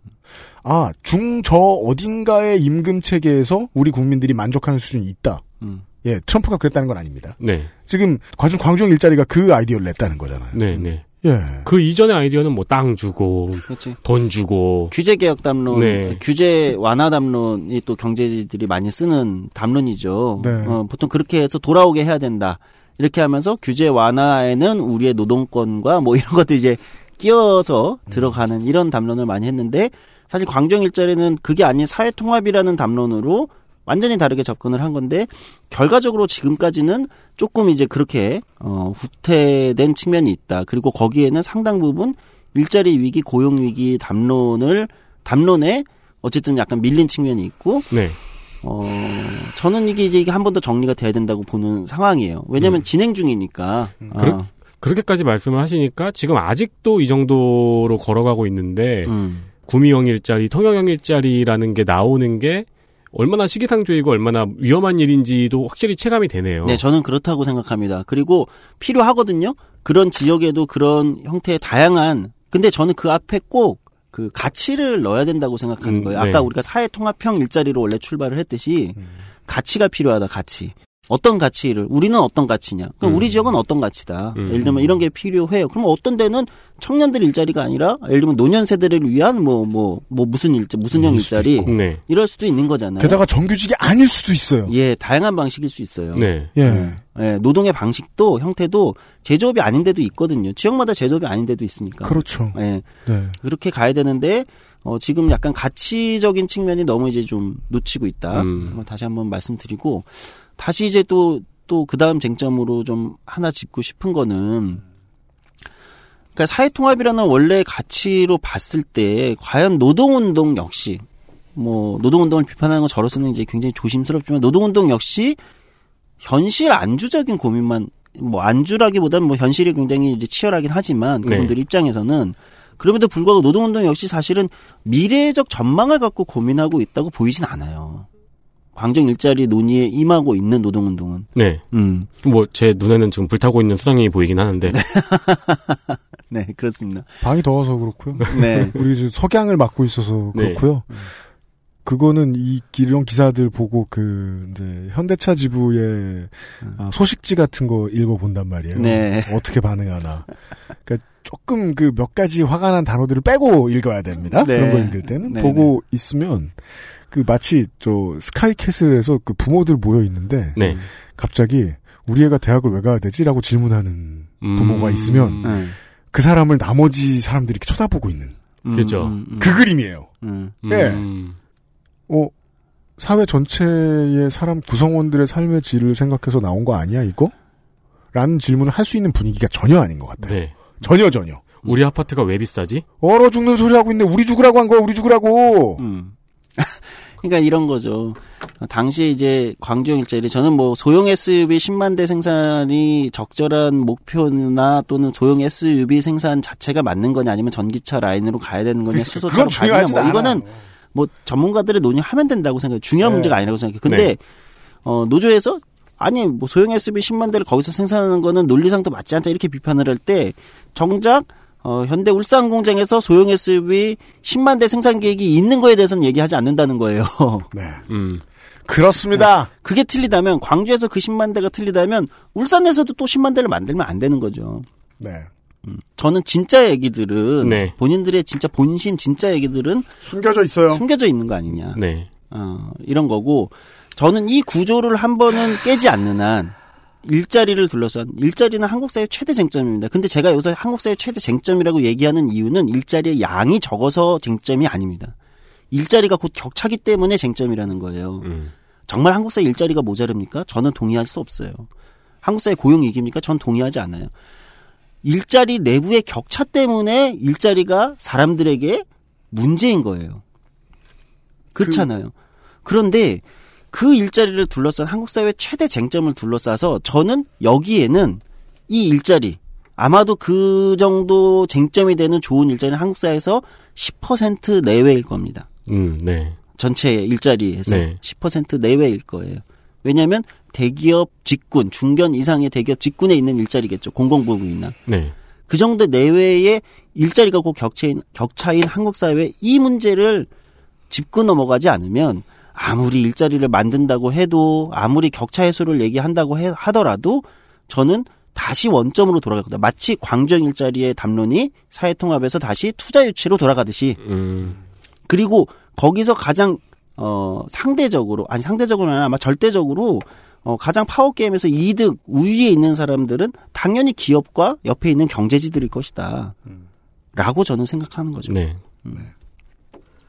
아, 중저 어딘가의 임금 체계에서 우리 국민들이 만족하는 수준이 있다. 음. 예, 트럼프가 그랬다는 건 아닙니다. 네. 지금 과중 광주형 일자리가 그 아이디어를 냈다는 거잖아요. 네. 네. 예. 그 이전의 아이디어는 뭐 땅 주고 그렇지. 돈 주고 규제 개혁 담론, 네. 규제 완화 담론이 또 경제지들이 많이 쓰는 담론이죠. 네. 어, 보통 그렇게 해서 돌아오게 해야 된다. 이렇게 하면서 규제 완화에는 우리의 노동권과 뭐 이런 것도 이제 끼어서 들어가는 이런 담론을 많이 했는데 사실 광정 일자리는 그게 아닌 사회 통합이라는 담론으로 완전히 다르게 접근을 한 건데 결과적으로 지금까지는 조금 이제 그렇게 어 후퇴된 측면이 있다. 그리고 거기에는 상당 부분 일자리 위기, 고용 위기 담론을 담론에 어쨌든 약간 밀린 측면이 있고 네. 어 저는 이게 이제 이게 한 번 더 정리가 돼야 된다고 보는 상황이에요. 왜냐하면 진행 중이니까. 아, 그렇- 그렇게까지 말씀을 하시니까 지금 아직도 이 정도로 걸어가고 있는데 음, 구미형 일자리, 통영형 일자리라는 게 나오는 게 얼마나 시기상조이고 얼마나 위험한 일인지도 확실히 체감이 되네요. 네, 저는 그렇다고 생각합니다. 그리고 필요하거든요. 그런 지역에도 그런 형태의 다양한 근데 저는 그 앞에 꼭 그 가치를 넣어야 된다고 생각하는 음, 거예요. 네. 아까 우리가 사회 통합형 일자리로 원래 출발을 했듯이 가치가 필요하다. 가치. 어떤 가치를 우리는 어떤 가치냐? 그럼 음. 우리 지역은 어떤 가치다. 음. 예를 들면 이런 게 필요해요. 그럼 어떤 데는 청년들 일자리가 아니라 예를 들면 노년 세대를 위한 뭐뭐 뭐 무슨 일자 무슨 형 일자리 네. 이럴 수도 있는 거잖아요. 게다가 정규직이 아닐 수도 있어요. 예, 다양한 방식일 수 있어요. 네. 예. 예, 노동의 방식도 형태도 제조업이 아닌 데도 있거든요. 지역마다 제조업이 아닌 데도 있으니까. 그렇죠. 예, 네. 그렇게 가야 되는데 어, 지금 약간 가치적인 측면이 너무 이제 좀 놓치고 있다. 음. 어, 다시 한번 말씀드리고 다시 이제 또 또 그 다음 쟁점으로 좀 하나 짚고 싶은 거는 그러니까 사회 통합이라는 원래 가치로 봤을 때 과연 노동 운동 역시 뭐 노동 운동을 비판하는 건 저로서는 이제 굉장히 조심스럽지만 노동 운동 역시 현실 안주적인 고민만 뭐 안주라기보다는 뭐 현실이 굉장히 이제 치열하긴 하지만 네. 그분들 입장에서는 그럼에도 불구하고 노동운동 역시 사실은 미래적 전망을 갖고 고민하고 있다고 보이진 않아요. 광정 일자리 논의에 임하고 있는 노동운동은. 네. 음. 뭐 제 눈에는 지금 불타고 있는 수상이 보이긴 하는데. [LAUGHS] 네, 그렇습니다. 방이 더워서 그렇고요. 네. 우리 지금 석양을 맡고 있어서 네. 그렇고요. 그거는 이 이런 기사들 보고 그 이제 현대차 지부의 아, 소식지 같은 거 읽어 본단 말이에요. 네. 어떻게 반응하나. 그러니까 조금 그 몇 가지 화가 난 단어들을 빼고 읽어야 됩니다. 네. 그런 거 읽을 때는 네, 보고 있으면 그 마치 저 스카이캐슬에서 그 부모들 모여 있는데 네. 갑자기 우리 애가 대학을 왜 가야 되지라고 질문하는 부모가 음. 있으면 네. 그 사람을 나머지 사람들이 이렇게 쳐다보고 있는 음, 그죠. 음, 음, 그 그림이에요. 음. 예. 음. 어, 사회 전체의 사람 구성원들의 삶의 질을 생각해서 나온 거 아니야, 이거? 라는 질문을 할 수 있는 분위기가 전혀 아닌 것 같아요. 네. 전혀, 전혀. 우리 아파트가 왜 비싸지? 얼어 죽는 소리 하고 있네. 우리 죽으라고 한 거야, 우리 죽으라고. 음. [LAUGHS] 그러니까 이런 거죠. 당시 이제 광주형 일자리 저는 뭐 소형 SUV 10만 대 생산이 적절한 목표나 또는 소형 SUV 생산 자체가 맞는 거냐 아니면 전기차 라인으로 가야 되는 거냐 수소차로 그건 가야 되냐 뭐 이거는 않아요. 뭐 전문가들의 논의하면 된다고 생각해요. 중요한 네. 문제가 아니라고 생각해요. 근데 네. 어 노조에서 아니 뭐 소형 SUV 10만 대를 거기서 생산하는 거는 논리상도 맞지 않다 이렇게 비판을 할 때 정작 어, 현대 울산 공장에서 소형 SUV 10만 대 생산 계획이 있는 거에 대해서는 얘기하지 않는다는 거예요. [LAUGHS] 네. 음. 그렇습니다. 그게 틀리다면 광주에서 그 10만 대가 틀리다면 울산에서도 또 10만 대를 만들면 안 되는 거죠. 네. 저는 진짜 얘기들은 네. 본인들의 진짜 본심 진짜 얘기들은 숨겨져 있어요. 숨겨져 있는 거 아니냐. 네. 어, 이런 거고 저는 이 구조를 한 번은 깨지 않는 한 일자리를 둘러싼 일자리는 한국 사회 최대 쟁점입니다. 근데 제가 여기서 한국 사회 최대 쟁점이라고 얘기하는 이유는 일자리의 양이 적어서 쟁점이 아닙니다. 일자리가 곧 격차기 때문에 쟁점이라는 거예요. 음. 정말 한국 사회 일자리가 모자릅니까? 저는 동의할 수 없어요. 한국 사회 고용 위기입니까? 전 동의하지 않아요. 일자리 내부의 격차 때문에 일자리가 사람들에게 문제인 거예요. 그렇잖아요. 그런데 그 일자리를 둘러싼 한국 사회 최대 쟁점을 둘러싸서 저는 여기에는 이 일자리 아마도 그 정도 쟁점이 되는 좋은 일자리는 한국 사회에서 10% 내외일 겁니다. 음, 네. 전체 일자리에서 네. 10% 내외일 거예요. 왜냐하면 대기업 직군, 중견 이상의 대기업 직군에 있는 일자리겠죠. 공공부문이나. 네. 그 정도 내외의 일자리가 꼭 격차인, 격차인 한국 사회에 이 문제를 짚고 넘어가지 않으면 아무리 일자리를 만든다고 해도 아무리 격차 해소를 얘기한다고 해- 하더라도 저는 다시 원점으로 돌아가거든요. 마치 광주형 일자리의 담론이 사회통합에서 다시 투자 유치로 돌아가듯이 음. 그리고 거기서 가장 어 상대적으로 아니 상대적으로는 아마 절대적으로 어 가장 파워 게임에서 이득 우위에 있는 사람들은 당연히 기업과 옆에 있는 경제지들일 것이다. 라고 저는 생각하는 거죠. 네.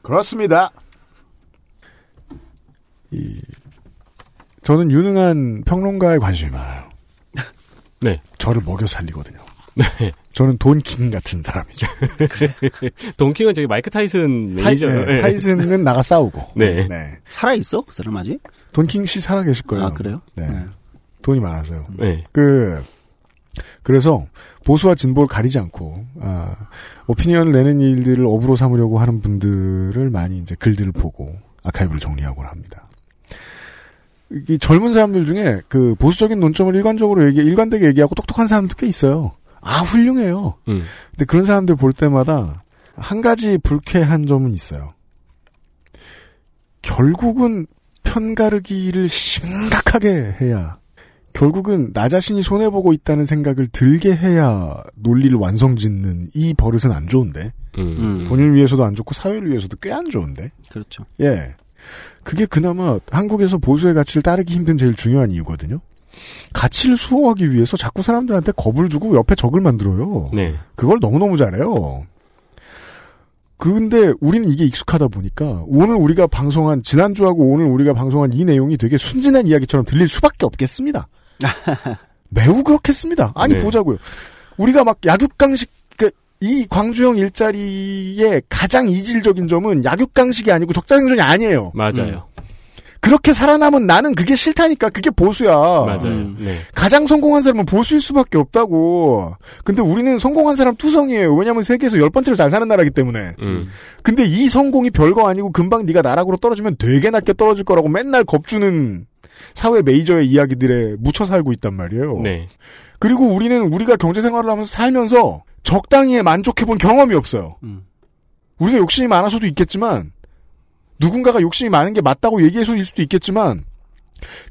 그렇습니다. 이 저는 유능한 평론가에 관심이 많아요. 네. 저를 먹여 살리거든요. 네. 저는 돈킹 같은 사람이죠. [LAUGHS] 돈킹은 저기 마이크 타이슨 타이, 매니저. 네, 네. 타이슨은 나가 싸우고. 네. 살아 있어? 그 사람 아직? 돈킹 씨 살아 계실 거예요. 아 그래요? 네. 돈이 많아서요. 네. 그 그래서 보수와 진보를 가리지 않고 아, 오피니언을 내는 일들을 업으로 삼으려고 하는 분들을 많이 이제 글들을 보고 아카이브를 정리하곤 합니다. 이 젊은 사람들 중에 그 보수적인 논점을 일관적으로 얘기, 일관되게 얘기하고 똑똑한 사람도 꽤 있어요. 아 훌륭해요. 음. 근데 그런 사람들 볼 때마다 한 가지 불쾌한 점은 있어요. 결국은 편가르기를 심각하게 해야 결국은 나 자신이 손해보고 있다는 생각을 들게 해야 논리를 완성짓는 이 버릇은 안 좋은데 음. 본인을 위해서도 안 좋고 사회를 위해서도 꽤 안 좋은데 그렇죠. 예 그게 그나마 한국에서 보수의 가치를 따르기 힘든 제일 중요한 이유거든요 가치를 수호하기 위해서 자꾸 사람들한테 겁을 주고 옆에 적을 만들어요 네. 그걸 너무너무 잘해요. 근데 우리는 이게 익숙하다 보니까 오늘 우리가 방송한 지난주하고 오늘 우리가 방송한 이 내용이 되게 순진한 이야기처럼 들릴 수밖에 없겠습니다. [LAUGHS] 매우 그렇겠습니다. 아니 네. 보자고요. 우리가 막 약육강식 그, 이 광주형 일자리의 가장 이질적인 점은 약육강식이 아니고 적자생존이 아니에요. 맞아요. 그렇게 살아남은 나는 그게 싫다니까. 그게 보수야. 맞아요. 음. 네. 가장 성공한 사람은 보수일 수밖에 없다고. 근데 우리는 성공한 사람 투성이에요. 왜냐면 세계에서 열 번째로 잘 사는 나라기 때문에. 음. 근데 이 성공이 별거 아니고 금방 네가 나락으로 떨어지면 되게 낮게 떨어질 거라고 맨날 겁주는 사회 메이저의 이야기들에 묻혀 살고 있단 말이에요. 네. 그리고 우리는 우리가 경제 생활을 하면서 살면서 적당히에 만족해 본 경험이 없어요. 음. 우리가 욕심이 많아서도 있겠지만 누군가가 욕심이 많은 게 맞다고 얘기해서일 수도 있겠지만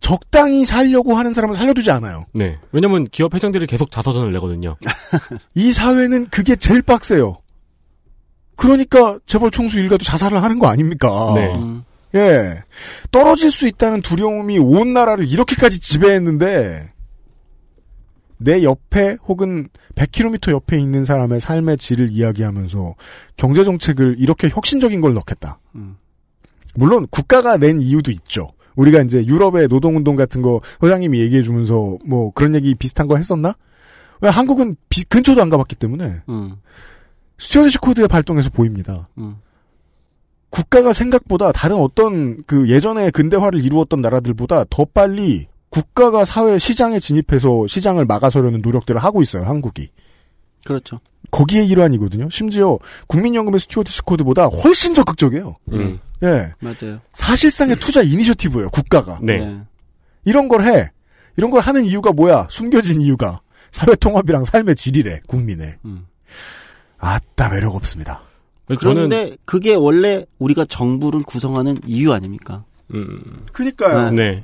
적당히 살려고 하는 사람은 살려두지 않아요. 네. 왜냐면 기업 회장들이 계속 자서전을 내거든요. [LAUGHS] 이 사회는 그게 제일 빡세요. 그러니까 재벌 총수 일가도 자살을 하는 거 아닙니까? 네. 음. 예. 떨어질 수 있다는 두려움이 온 나라를 이렇게까지 지배했는데 내 옆에 혹은 100km 옆에 있는 사람의 삶의 질을 이야기하면서 경제 정책을 이렇게 혁신적인 걸 넣겠다. 음. 물론 국가가 낸 이유도 있죠. 우리가 이제 유럽의 노동운동 같은 거 회장님이 얘기해 주면서 뭐 그런 얘기 비슷한 거 했었나? 왜 한국은 비- 근처도 안 가봤기 때문에 음. stewardship code의 발동에서 보입니다. 음. 국가가 생각보다 다른 어떤 그 예전에 근대화를 이루었던 나라들보다 더 빨리 국가가 사회 시장에 진입해서 시장을 막아서려는 노력들을 하고 있어요, 한국이. 그렇죠. 거기에 일환이거든요. 심지어 국민연금의 stewardship code보다 훨씬 적극적이에요. 음. 예. 맞아요. 사실상의 투자 initiative예요, 국가가. 네. 이런 걸 해. 이런 걸 하는 이유가 뭐야? 숨겨진 이유가. 사회 통합이랑 삶의 질이래, 국민의. 음. 아따, 매력 없습니다. 그래서 저는 그런데 그게 원래 우리가 정부를 구성하는 이유 아닙니까? 음, 그니까요. 네.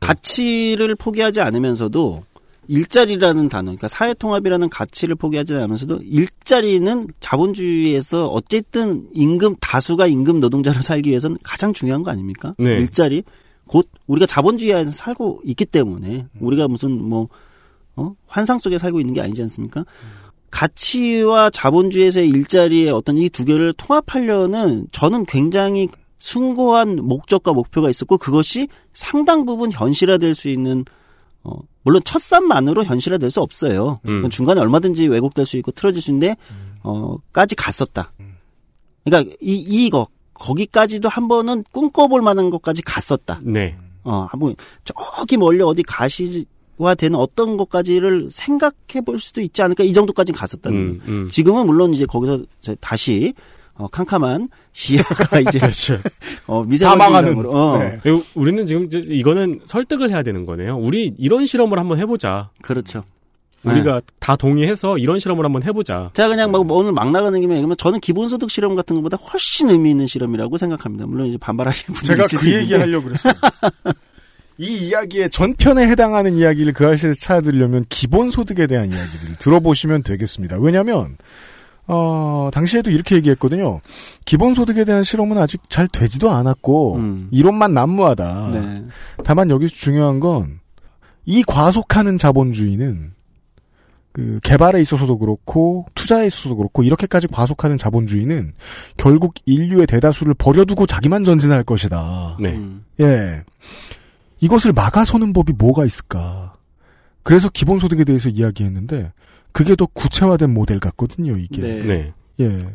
가치를 포기하지 않으면서도 일자리라는 단어, 그러니까 사회통합이라는 가치를 포기하지 않으면서도 일자리는 자본주의에서 어쨌든 임금 다수가 임금 노동자로 살기 위해서는 가장 중요한 거 아닙니까? 네. 일자리 곧 우리가 자본주의에서 살고 있기 때문에 우리가 무슨 뭐 어? 환상 속에 살고 있는 게 아니지 않습니까? 가치와 자본주의에서의 일자리의 어떤 이 두 개를 통합하려는 저는 굉장히 숭고한 목적과 목표가 있었고 그것이 상당 부분 현실화될 수 있는 어 물론 첫산만으로 현실화 될 수 없어요. 음. 중간에 얼마든지 왜곡될 수 있고 틀어질 수 있는데 어 까지 갔었다. 그러니까 이 이거 거기까지도 한 번은 꿈꿔볼 만한 것까지 갔었다. 네. 어, 한번 저기 멀리 어디 가시와 되는 어떤 것까지를 생각해 볼 수도 있지 않을까 이 정도까지 갔었다는 음. 음. 지금은 물론 이제 거기서 다시 어, 캄캄한 시야가 이제 [LAUGHS] 어, 미세먼지 사망하는. 이름으로, 어, 네. 그리고 우리는 지금 이제 이거는 설득을 해야 되는 거네요. 우리 이런 실험을 한번 해보자. 그렇죠. 우리가 다 동의해서 이런 실험을 한번 해보자. 제가 그냥 막 오늘 막 나가는 김에 그러면 저는 기본소득 실험 같은 것보다 훨씬 의미 있는 실험이라고 생각합니다. 물론 이제 반발하시는 분들이 제가 그 얘기. 하려고 그랬어요. 이 이야기의 전편에 해당하는 이야기를 그 아실에서 찾아드리려면 기본소득에 대한 이야기들을 들어보시면 되겠습니다. 왜냐하면 어, 당시에도 이렇게 얘기했거든요. 기본소득에 대한 실험은 아직 잘 되지도 않았고 음. 이론만 난무하다. 네. 다만 여기서 중요한 건 이 과속하는 자본주의는 그 개발에 있어서도 그렇고 투자에 있어서도 그렇고 이렇게까지 과속하는 자본주의는 결국 인류의 대다수를 버려두고 자기만 전진할 것이다. 네. 음. 예. 이것을 막아서는 법이 뭐가 있을까? 그래서 기본소득에 대해서 이야기했는데 그게 더 구체화된 모델 같거든요, 이게. 네. 네. 예.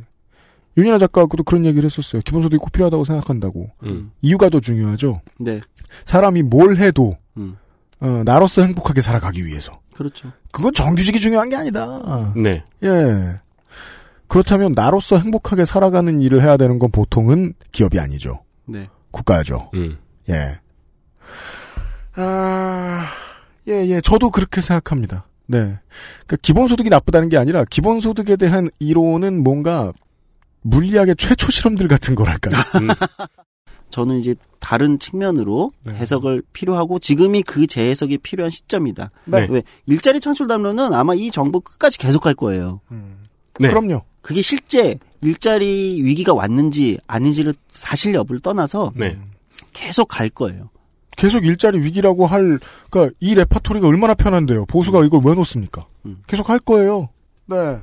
윤이나 작가하고도 그런 얘기를 했었어요. 기본소득이 꼭 필요하다고 생각한다고. 음. 이유가 더 중요하죠. 네. 사람이 뭘 해도 음. 어, 나로서 행복하게 살아가기 위해서. 그렇죠. 그건 정규직이 중요한 게 아니다. 네. 예. 그렇다면 나로서 행복하게 살아가는 일을 해야 되는 건 보통은 기업이 아니죠. 네. 국가죠. 음. 예. 아, 예, 예. 저도 그렇게 생각합니다. 네. 그러니까 기본소득이 나쁘다는 게 아니라 기본소득에 대한 이론은 뭔가 물리학의 최초 실험들 같은 거랄까요? [LAUGHS] 저는 이제 다른 측면으로 네. 해석을 필요하고 지금이 그 재해석이 필요한 시점이다. 네. 왜 일자리 창출 담론은 아마 이 정부 끝까지 계속할 거예요. 네. 그럼요. 그게 실제 일자리 위기가 왔는지 아닌지를 사실 여부를 떠나서 네. 계속 갈 거예요. 계속 일자리 위기라고 할, 그니까 이 레파토리가 얼마나 편한데요. 보수가 이걸 왜 놓습니까? 음. 계속 할 거예요. 네.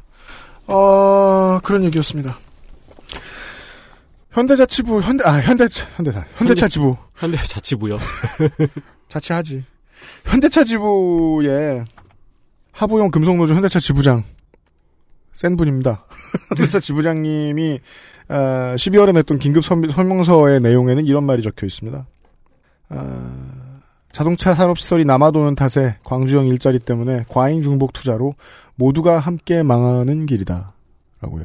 어, 그런 얘기였습니다. 현대자치부, 현대, 아, 현대, 현대사, 현대차지부. 현대 자치부요. [LAUGHS] 자치하지. 현대차지부의 하부용 금속노조 현대차 지부장. 센 분입니다. [LAUGHS] 현대차 지부장님이, 어, 12월에 냈던 긴급 설- 설명서의 내용에는 이런 말이 적혀 있습니다. 어, 자동차 산업시설이 남아도는 탓에 광주형 일자리 때문에 과잉 중복 투자로 모두가 함께 망하는 길이다. 라고요.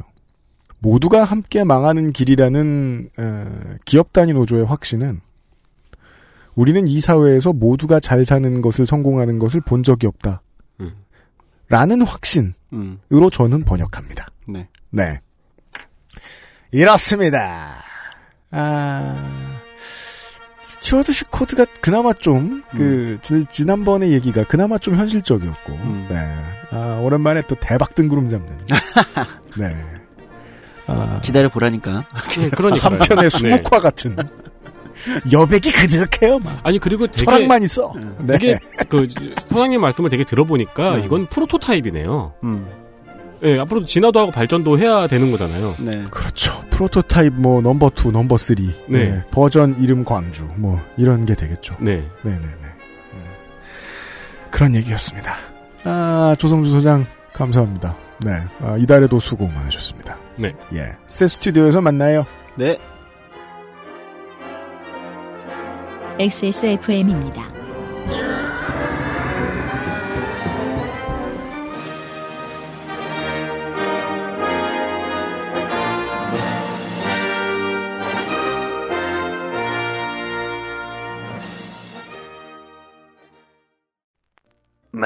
모두가 함께 망하는 길이라는 어, 기업 단위 노조의 확신은 우리는 이 사회에서 모두가 잘 사는 것을 성공하는 것을 본 적이 없다. 음. 라는 확신으로 음, 저는 번역합니다. 네. 네. 이렇습니다. 아, 스튜어드십 코드가 그나마 좀, 그, 지- 지난번의 얘기가 그나마 좀 현실적이었고, 음. 네. 아, 오랜만에 또 대박 뜬구름 잡는. 네. 아, 기다려 보라니까. 그러니까 한편의 수묵화 같은. [LAUGHS] 여백이 그득해요, 막. 아니 그리고 되게 철학만 있어. 네. 되게 그 소장님 말씀을 되게 들어보니까 네. 이건 프로토타입이네요. 음, 예, 앞으로도 진화도 하고 발전도 해야 되는 거잖아요. 네. 그렇죠. 프로토타입 뭐 넘버 2, 넘버 3. 네. 네. 버전 이름 광주 뭐 이런 게 되겠죠. 네, 네, 네, 네. 예. 그런 얘기였습니다. 아 조성주 소장 감사합니다. 네, 아, 이달에도 수고 많으셨습니다. 네, 예, 새 스튜디오에서 만나요. 네. XSFM입니다.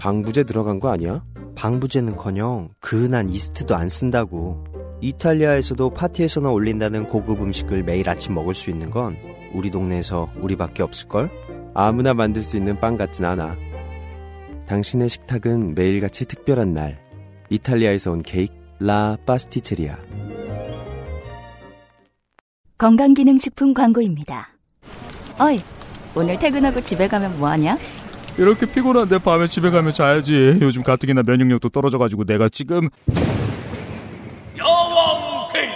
방부제 들어간 거 아니야? 방부제는커녕 그은한 이스트도 안 쓴다고. 이탈리아에서도 파티에서나 올린다는 고급 음식을 매일 아침 먹을 수 있는 건 우리 동네에서 우리밖에 없을걸? 아무나 만들 수 있는 빵 같진 않아. 당신의 식탁은 매일같이 특별한 날. 이탈리아에서 온 케이크 라 파스티체리아. 건강기능식품 광고입니다. 어이, 오늘 퇴근하고 집에 가면 뭐하냐? 이렇게 피곤한데 밤에 집에 가면 자야지. 요즘 가뜩이나 면역력도 떨어져가지고 내가 지금. 야왕 테이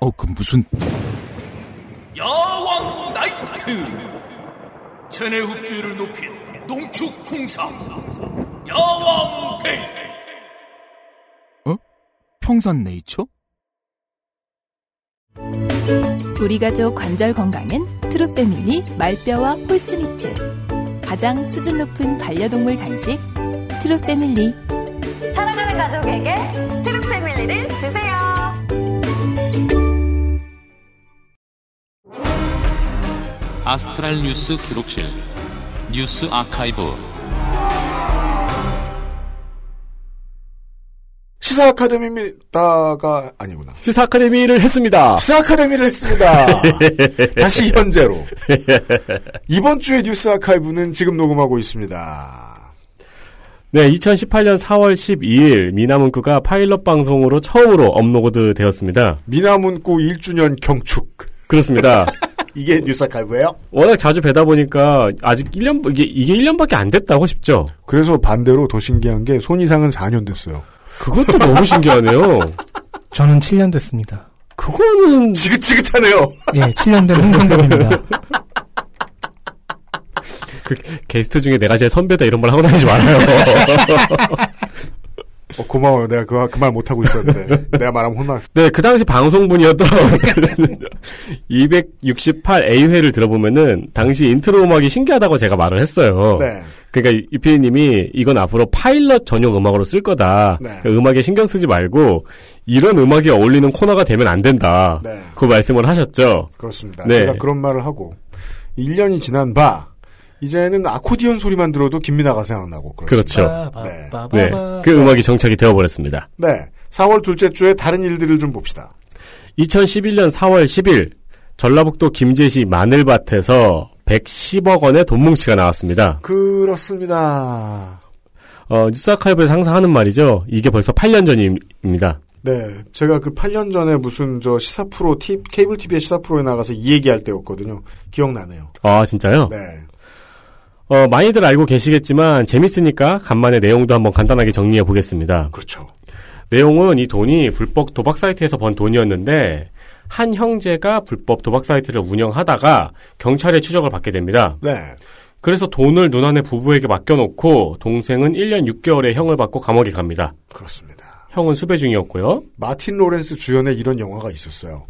어, 그 무슨? 야왕 나이트. 체내 흡수율을 높인 농축 풍상. 야왕 테이 어? 평산 네이처? 우리 가족 관절 건강은 트루패밀리 말뼈와 홀스미트 가장 수준 높은 반려동물 간식 트루 패밀리 사랑하는 가족에게 트루 패밀리를 주세요. 아스트랄 뉴스 기록실 뉴스 아카이브 시사 아카데미입니다가 아니구나. 시사 아카데미를 했습니다. 시사 아카데미를 했습니다. [LAUGHS] 다시 현재로. 이번 주의 뉴스 아카이브는 지금 녹음하고 있습니다. 네, 2018년 4월 12일 미나문구가 파일럿 방송으로 처음으로 업로드 되었습니다. 미나문구 1주년 경축. 그렇습니다. [LAUGHS] 이게 뉴스 아카이브예요? 워낙 자주 뵈다 보니까 아직 1년 이게 이게 1년밖에 안 됐다고 싶죠. 그래서 반대로 더 신기한 게 손이상은 4년 됐어요. 그것도 너무 신기하네요. 저는 7년 됐습니다. 그거는 지긋지긋하네요. 예, 7년 된 홍성범입니다. 그 게스트 중에 내가 제일 선배다 이런 말 하고 다니지 말아요. 어, 고마워요. 내가 그, 그말 못하고 있었는데. 내가 말하면 혼나. 네, 그 당시 방송분이었던 [LAUGHS] 268A회를 들어보면은 당시 인트로 음악이 신기하다고 제가 말을 했어요. 네. 그러니까 이 PD님이 이건 앞으로 파일럿 전용 음악으로 쓸 거다. 네. 그러니까 음악에 신경 쓰지 말고 이런 음악이 어울리는 코너가 되면 안 된다. 네. 그 말씀을 하셨죠. 그렇습니다. 네. 제가 그런 말을 하고 1년이 지난 바 이제는 아코디언 소리만 들어도 김민아가 생각나고 그렇습니다. 그렇죠. 네. 네. 그 음악이 정착이 되어버렸습니다. 네. 4월 둘째 주에 다른 일들을 좀 봅시다. 2011년 4월 10일 전라북도 김제시 마늘밭에서 110억 원의 돈 뭉치가 나왔습니다. 그렇습니다. 어, 뉴스 아카이브에서 항상 하는 말이죠. 이게 벌써 8년 전입니다. 네. 제가 그 8년 전에 무슨 저 시사 프로, 티, 케이블 TV의 시사 프로에 나가서 이 얘기할 때였거든요. 기억나네요. 아, 진짜요? 네. 어, 많이들 알고 계시겠지만 재밌으니까 간만에 내용도 한번 간단하게 정리해 보겠습니다. 그렇죠. 내용은 이 돈이 불법 도박 사이트에서 번 돈이었는데 한 형제가 불법 도박 사이트를 운영하다가 경찰의 추적을 받게 됩니다. 네. 그래서 돈을 누나네 부부에게 맡겨놓고 동생은 1년 6개월의 형을 받고 감옥에 갑니다. 그렇습니다. 형은 수배 중이었고요. 마틴 로렌스 주연의 이런 영화가 있었어요.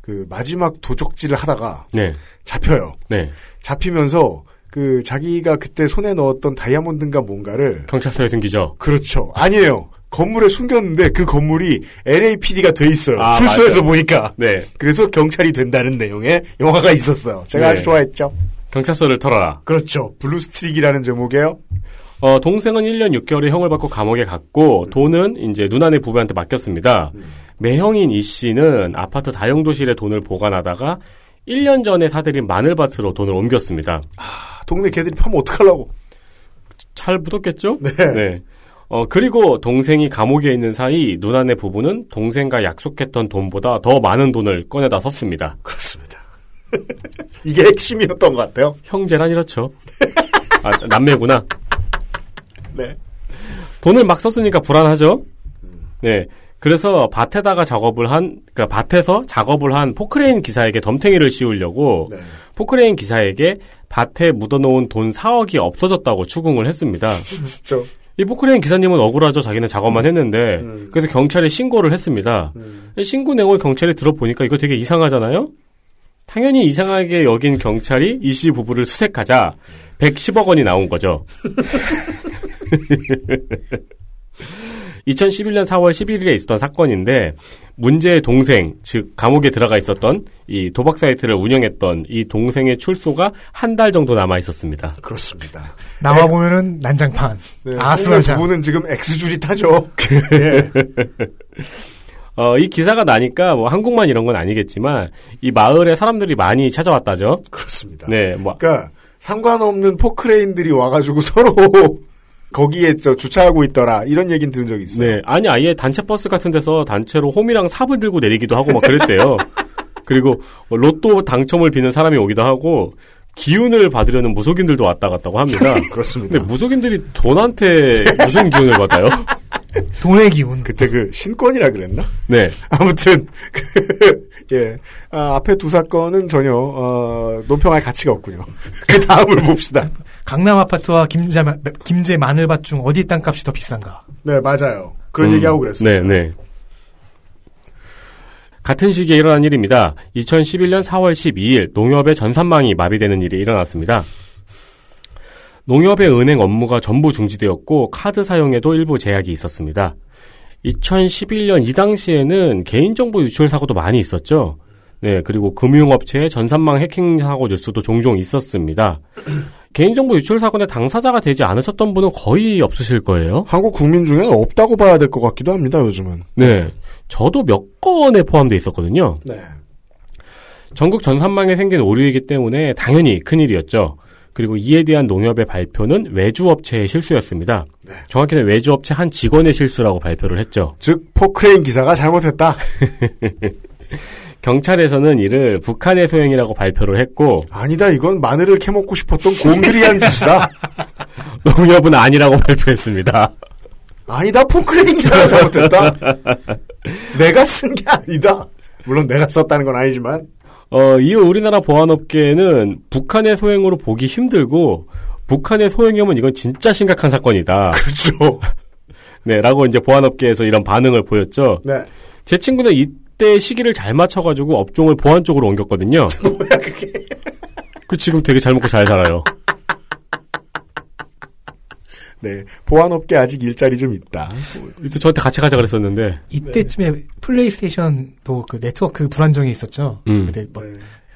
그 마지막 도적질을 하다가 네. 잡혀요. 네. 잡히면서 그 자기가 그때 손에 넣었던 다이아몬드인가 뭔가를 경찰서에 숨기죠. 그렇죠. 아니에요. 건물에 숨겼는데 그 건물이 LAPD가 돼 있어요. 아, 출소해서 맞아. 보니까. 네. 그래서 경찰이 된다는 내용의 영화가 있었어요. 제가 네. 아주 좋아했죠. 경찰서를 털어라. 그렇죠. Blue Streak이라는 제목이에요. 어, 동생은 1년 6개월의 형을 받고 감옥에 갔고, 돈은 이제 누나네 부부한테 맡겼습니다. 매형인 이 씨는 아파트 다용도실에 돈을 보관하다가 1년 전에 사들인 마늘밭으로 돈을 옮겼습니다. 동네 개들이 파면 어떡하려고. 잘 묻었겠죠? 네. 어, 그리고 동생이 감옥에 있는 사이 누나네 부부는 동생과 약속했던 돈보다 더 많은 돈을 꺼내다 썼습니다. 그렇습니다. [LAUGHS] 이게 핵심이었던 것 같아요. 형제란 이렇죠. 아, 남매구나. 네. 돈을 막 썼으니까 불안하죠. 네. 그래서 밭에다가 작업을 한, 그러니까 밭에서 작업을 한 포크레인 기사에게 덤탱이를 씌우려고 네. 포크레인 기사에게 밭에 묻어놓은 돈 4억이 없어졌다고 추궁을 했습니다. [LAUGHS] 저, 이 포크레인 기사님은 억울하죠. 자기는 작업만 했는데. 음. 그래서 경찰에 신고를 했습니다. 신고 내용을 경찰이 들어보니까 이거 되게 이상하잖아요? 당연히 이상하게 여긴 경찰이 이 씨 부부를 수색하자 110억 원이 나온 거죠. [LAUGHS] [LAUGHS] 2011년 4월 11일에 있었던 사건인데 문제의 동생, 즉 감옥에 들어가 있었던 이 도박 사이트를 운영했던 이 동생의 출소가 한 달 정도 남아 있었습니다. 그렇습니다. 나와 보면은 난장판. 네, 아수라장. 부부는 지금 X줄이 타죠. [LAUGHS] 예. [LAUGHS] 어, 이 기사가 나니까 뭐 한국만 이런 건 아니겠지만 이 마을에 사람들이 많이 찾아왔다죠. 그렇습니다. 네, 뭐 그러니까 상관없는 포크레인들이 와가지고 [LAUGHS] 서로 거기에 저 주차하고 있더라 이런 얘기는 들은 적이 있어요. 네, 아니 아예 단체 버스 같은 데서 단체로 홈이랑 삽을 들고 내리기도 하고 막 그랬대요. [LAUGHS] 그리고 로또 당첨을 비는 사람이 오기도 하고 기운을 받으려는 무속인들도 왔다 갔다고 합니다. [LAUGHS] 그렇습니다. 근데 무속인들이 돈한테 무슨 기운을 받아요? [LAUGHS] 돈의 기운. 그때 그 신권이라 그랬나? 네. 아무튼 그, 예 아, 앞에 두 사건은 전혀 어, 논평할 가치가 없군요. 그 다음을 봅시다. 강남 아파트와 김제, 마- 김제 마늘밭 중 어디 땅값이 더 비싼가? 네 맞아요. 그런 음, 얘기하고 그랬어요. 네, 네. 같은 시기에 일어난 일입니다. 2011년 4월 12일 농협의 전산망이 마비되는 일이 일어났습니다. 농협의 은행 업무가 전부 중지되었고 카드 사용에도 일부 제약이 있었습니다. 2011년 이 당시에는 개인정보 유출 사고도 많이 있었죠. 네, 그리고 금융업체의 전산망 해킹 사고 뉴스도 종종 있었습니다. 개인정보 유출 사건의 당사자가 되지 않으셨던 분은 거의 없으실 거예요. 한국 국민 중에는 없다고 봐야 될 것 같기도 합니다. 요즘은. 네. 저도 몇 건에 포함되어 있었거든요. 네. 전국 전산망에 생긴 오류이기 때문에 당연히 큰일이었죠. 그리고 이에 대한 농협의 발표는 외주업체의 실수였습니다. 정확히는 외주업체 한 직원의 실수라고 발표를 했죠. 즉 포크레인 기사가 잘못했다. [LAUGHS] 경찰에서는 이를 북한의 소행이라고 발표를 했고 아니다 이건 마늘을 캐먹고 싶었던 곰들이 한 짓이다. [LAUGHS] 농협은 아니라고 발표했습니다. 아니다 포크레인 기사가 잘못했다. 내가 쓴 게 아니다. 물론 내가 썼다는 건 아니지만 어, 이후 우리나라 보안업계는 북한의 소행으로 보기 힘들고 북한의 소행이면 이건 진짜 심각한 사건이다. 그렇죠. [LAUGHS] 네, 라고 이제 보안업계에서 이런 반응을 보였죠. 네. 제 친구는 이 때 시기를 잘 맞춰가지고 업종을 보안 쪽으로 옮겼거든요. [LAUGHS] 뭐야 그게? 그 지금 되게 잘 먹고 잘 살아요. 네 보안업계 아직 일자리 좀 있다. 이때 저한테 같이 가자 그랬었는데. 이때쯤에 플레이스테이션도 그 네트워크 불안정이 있었죠. 음. 그때 뭐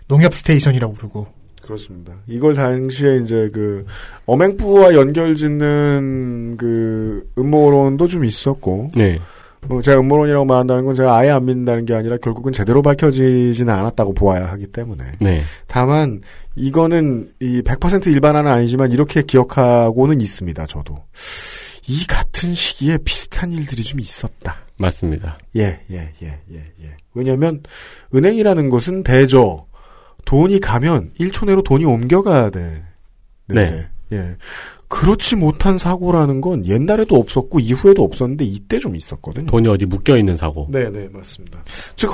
농협 스테이션이라고 부르고. 그렇습니다. 이걸 당시에 이제 그 어맹부와 연결짓는 그 음모론도 좀 있었고. 네. 뭐 제가 음모론이라고 말한다는 건 제가 아예 안 믿는다는 게 아니라 결국은 제대로 밝혀지지는 않았다고 보아야 하기 때문에. 네. 다만 이거는 이 100% 일반화는 아니지만 이렇게 기억하고는 있습니다. 저도 이 같은 시기에 비슷한 일들이 좀 있었다. 맞습니다. 예, 예, 예, 예, 예. 왜냐하면 은행이라는 것은 대저 돈이 가면 1초 내로 돈이 옮겨가야 돼. 네. 예. 그렇지 못한 사고라는 건 옛날에도 없었고 이후에도 없었는데 이때 좀 있었거든요. 돈이 어디 묶여 있는 사고. 네, 네, 맞습니다. 즉,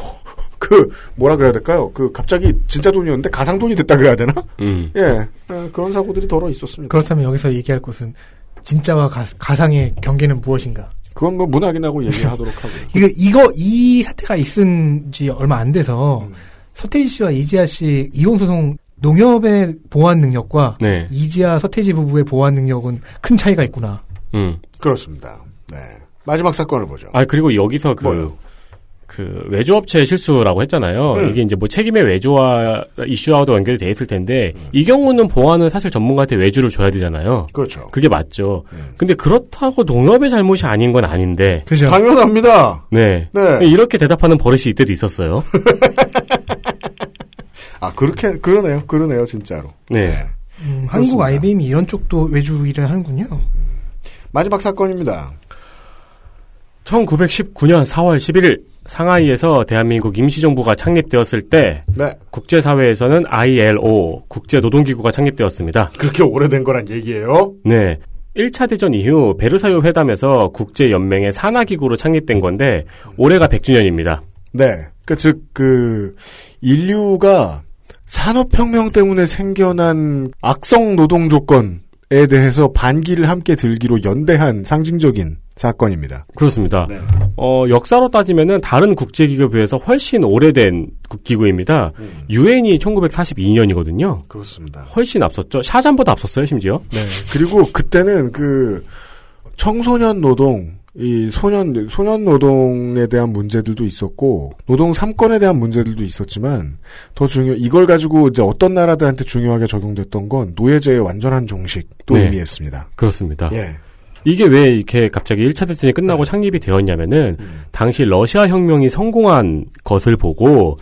그, 뭐라 그래야 될까요? 그, 갑자기 진짜 돈이었는데 가상 돈이 됐다 그래야 되나? 음. [LAUGHS] 예. 어, 그런 사고들이 덜어 있었습니다. 그렇다면 여기서 얘기할 것은 진짜와 가, 상의 경계는 무엇인가? 그건 뭐 문학인하고 얘기하도록 하고요. [LAUGHS] 이거 이거 이 사태가 있은 지 얼마 안 돼서 서태지 씨와 이지아 씨 이혼 소송 농협의 보안 능력과 네. 이지아 서태지 부부의 보안 능력은 큰 차이가 있구나. 음. 그렇습니다. 네. 마지막 사건을 보죠. 아, 그리고 여기서 그, 뭐요? 그, 외주업체의 실수라고 했잖아요. 음. 이게 이제 뭐 책임의 외주와, 이슈와도 연결이 돼 있을 텐데, 이 경우는 보안은 사실 전문가한테 외주를 줘야 되잖아요. 그렇죠. 그게 맞죠. 근데 그렇다고 농협의 잘못이 아닌 건 아닌데. 그죠. 당연합니다. 네. 네. 이렇게 대답하는 버릇이 이때도 있었어요. [LAUGHS] 아, 그렇게, 그러네요. 그러네요, 진짜로. 네. 음, 한국 IBM이 이런 쪽도 외주 일을 하는군요. 마지막 사건입니다. 1919년 4월 11일 상하이에서 대한민국 임시정부가 창립되었을 때 네. 국제사회에서는 ILO 국제노동기구가 창립되었습니다. 그렇게 오래된 거란 얘기예요? 네. 1차 대전 이후 베르사유 회담에서 국제연맹의 산하기구로 창립된 건데 올해가 100주년입니다. 네. 그, 즉, 그, 인류가 산업혁명 때문에 생겨난 악성 노동 조건에 대해서 반기를 함께 들기로 연대한 상징적인 사건입니다. 그렇습니다. 어, 역사로 따지면은 다른 국제기구에 비해서 훨씬 오래된 국- 기구입니다. 유엔이 1942년이거든요. 그렇습니다. 훨씬 앞섰죠. 샤잔보다 앞섰어요, 심지어. 네. 그리고 그때는 그 청소년 노동, 이 소년 소년 노동에 대한 문제들도 있었고 노동 3권에 대한 문제들도 있었지만 더 중요 이걸 가지고 이제 어떤 나라들한테 중요하게 적용됐던 건 노예제의 완전한 종식도 네. 의미했습니다. 그렇습니다. 예. 이게 왜 이렇게 갑자기 1차 대전이 끝나고 창립이 되었냐면은 당시 러시아 혁명이 성공한 것을 보고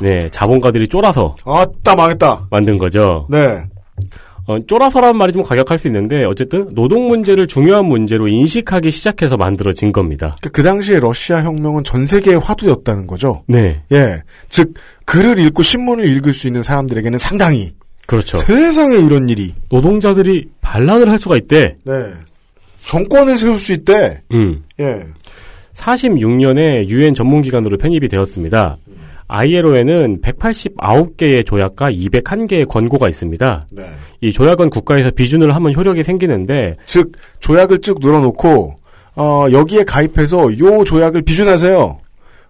네, 자본가들이 쫄아서 아따 망했다. 만든 거죠. 네. 어, 쫄아서라는 말이 좀 가격할 수 있는데 어쨌든 노동 문제를 중요한 문제로 인식하기 시작해서 만들어진 겁니다. 그, 그 당시에 러시아 혁명은 전 세계의 화두였다는 거죠. 네. 예. 즉 글을 읽고 신문을 읽을 수 있는 사람들에게는 상당히 그렇죠. 세상에 이런 일이 노동자들이 반란을 할 수가 있대. 네. 정권을 세울 수 있대. 음. 예. 46년에 유엔 전문기관으로 편입이 되었습니다. ILO에는 189개의 조약과 201개의 권고가 있습니다. 네. 이 조약은 국가에서 비준을 하면 효력이 생기는데 즉 조약을 쭉 늘어놓고 어, 여기에 가입해서 요 조약을 비준하세요.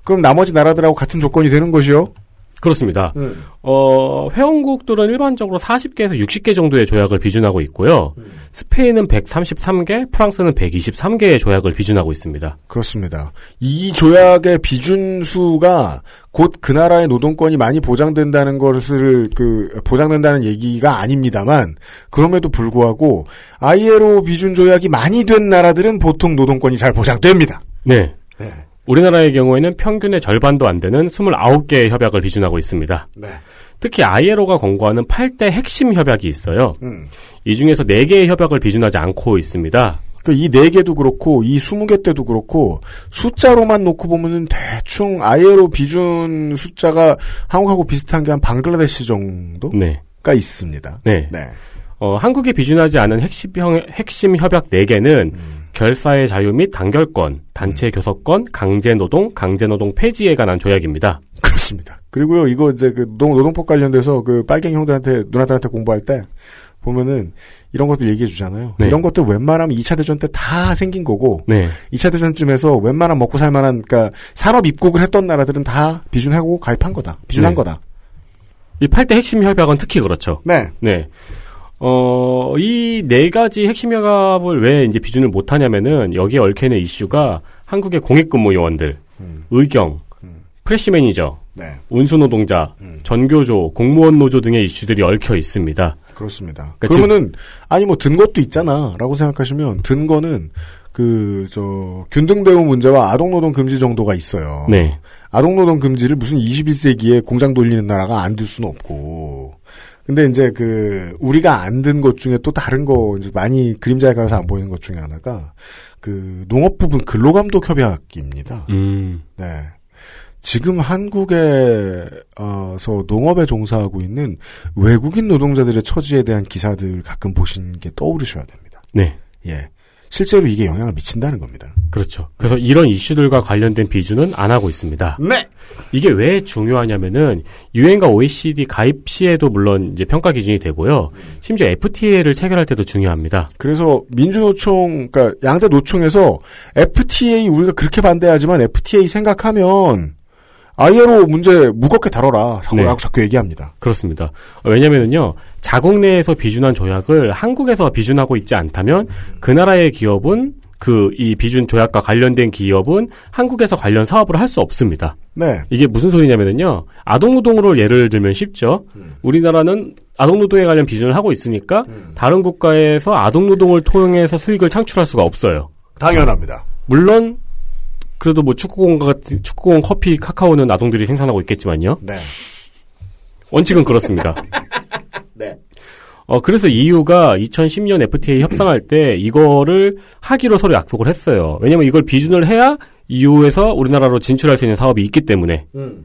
그럼 나머지 나라들하고 같은 조건이 되는 것이요. 그렇습니다. 음. 어, 회원국들은 일반적으로 40개에서 60개 정도의 조약을 비준하고 있고요. 스페인은 133개, 프랑스는 123개의 조약을 비준하고 있습니다. 그렇습니다. 이 조약의 비준 수가 곧 그 나라의 노동권이 많이 보장된다는 것을 그 보장된다는 얘기가 아닙니다만 그럼에도 불구하고 ILO 비준 조약이 많이 된 나라들은 보통 노동권이 잘 보장됩니다. 네. 우리나라의 경우에는 평균의 절반도 안 되는 29개의 협약을 비준하고 있습니다. 네. 특히 ILO가 권고하는 8대 핵심 협약이 있어요. 음. 이 중에서 4개의 협약을 비준하지 않고 있습니다. 그이네 개도 그렇고 이 스무 개 때도 그렇고 숫자로만 놓고 보면은 대충 ILO 비준 숫자가 한국하고 비슷한 게 한 방글라데시 정도가 네. 있습니다. 네. 어, 한국이 비준하지 않은 핵심, 형- 핵심 협약 4개는 결사의 자유 및 단결권, 단체 교섭권, 강제노동, 강제노동 폐지에 관한 조약입니다. 그렇습니다. 그리고요, 이거 이제 그 노동, 노동법 관련돼서 그 빨갱이 형들한테, 누나들한테 공부할 때, 보면은, 이런 것들 얘기해 주잖아요. 네. 이런 것들 웬만하면 2차 대전 때 다 생긴 거고, 네. 2차 대전쯤에서 웬만한 먹고 살 만한, 그니까, 산업 입국을 했던 나라들은 다 비준하고 가입한 거다. 비준한 네. 거다. 이 8대 핵심 협약은 특히 그렇죠. 네. 네. 어, 이 네 가지 핵심 협약을 왜 이제 비준을 못 하냐면은 여기에 얽혀 있는 이슈가 한국의 공익근무 요원들, 의경, 프레시 매니저, 네. 운수 노동자, 전교조, 공무원 노조 등의 이슈들이 얽혀 있습니다. 그렇습니다. 그러니까 그러면은 아니 뭐 든 것도 있잖아라고 생각하시면 든 거는 그 저 균등 대우 문제와 아동 노동 금지 정도가 있어요. 네. 아동 노동 금지를 무슨 21세기에 공장 돌리는 나라가 안 들 수는 없고. 근데 이제 그 우리가 안 든 것 중에 또 다른 거 이제 많이 그림자에 가서 안 보이는 것 중에 하나가 그 농업 부분 근로감독 협약입니다. 음. 네. 지금 한국에서 농업에 종사하고 있는 외국인 노동자들의 처지에 대한 기사들 가끔 보시는 게 떠오르셔야 됩니다. 네. 예. 실제로 이게 영향을 미친다는 겁니다. 그렇죠. 그래서 이런 이슈들과 관련된 비준은 안 하고 있습니다. 네. 이게 왜 중요하냐면은 유엔과 OECD 가입 시에도 물론 이제 평가 기준이 되고요. 심지어 FTA를 체결할 때도 중요합니다. 그래서 민주노총, 그러니까 양대 노총에서 FTA 우리가 그렇게 반대하지만 FTA 생각하면 ILO 문제 무겁게 다뤄라. 자꾸, 네. 자꾸 얘기합니다. 그렇습니다. 어, 왜냐면은요, 자국 내에서 비준한 조약을 한국에서 비준하고 있지 않다면 그 나라의 기업은 그 이 비준 조약과 관련된 기업은 한국에서 관련 사업을 할 수 없습니다. 네. 이게 무슨 소리냐면은요, 아동노동으로 예를 들면 쉽죠. 우리나라는 아동노동에 관련 비준을 하고 있으니까 다른 국가에서 아동노동을 통해서 수익을 창출할 수가 없어요. 당연합니다. 물론 그래도 뭐 축구공 같은 축구공 커피 카카오는 아동들이 생산하고 있겠지만요. 네. 원칙은 그렇습니다. [LAUGHS] 네. 어 그래서 EU가 2010년 FTA 협상할 때 이거를 하기로 서로 약속을 했어요. 왜냐면 이걸 비준을 해야 EU에서 우리나라로 진출할 수 있는 사업이 있기 때문에. 음.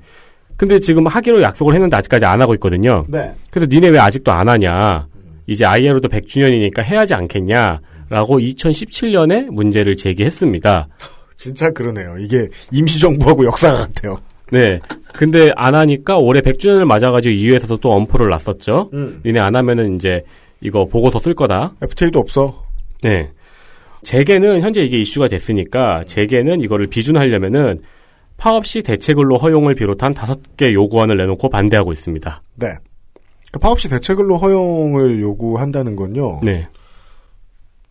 근데 지금 하기로 약속을 했는데 아직까지 안 하고 있거든요. 네. 그래서 니네 왜 아직도 안 하냐? 이제 ILO도 100주년이니까 해야지 않겠냐? 라고 2017년에 문제를 제기했습니다. [LAUGHS] 진짜 그러네요. 이게 임시정부하고 역사가 같아요. 네. 근데 안 하니까 올해 100주년을 맞아가지고 이회에서도 또 엄포를 놨었죠. 음. 니네 안 하면은 이제 이거 보고서 쓸 거다. FTA도 없어. 네. 재계는 현재 이게 이슈가 됐으니까 재계는 이거를 비준하려면은 파업 시 대체근로 허용을 비롯한 다섯 개 요구안을 내놓고 반대하고 있습니다. 네. 그 파업 시 대체근로 허용을 요구한다는 건요. 네.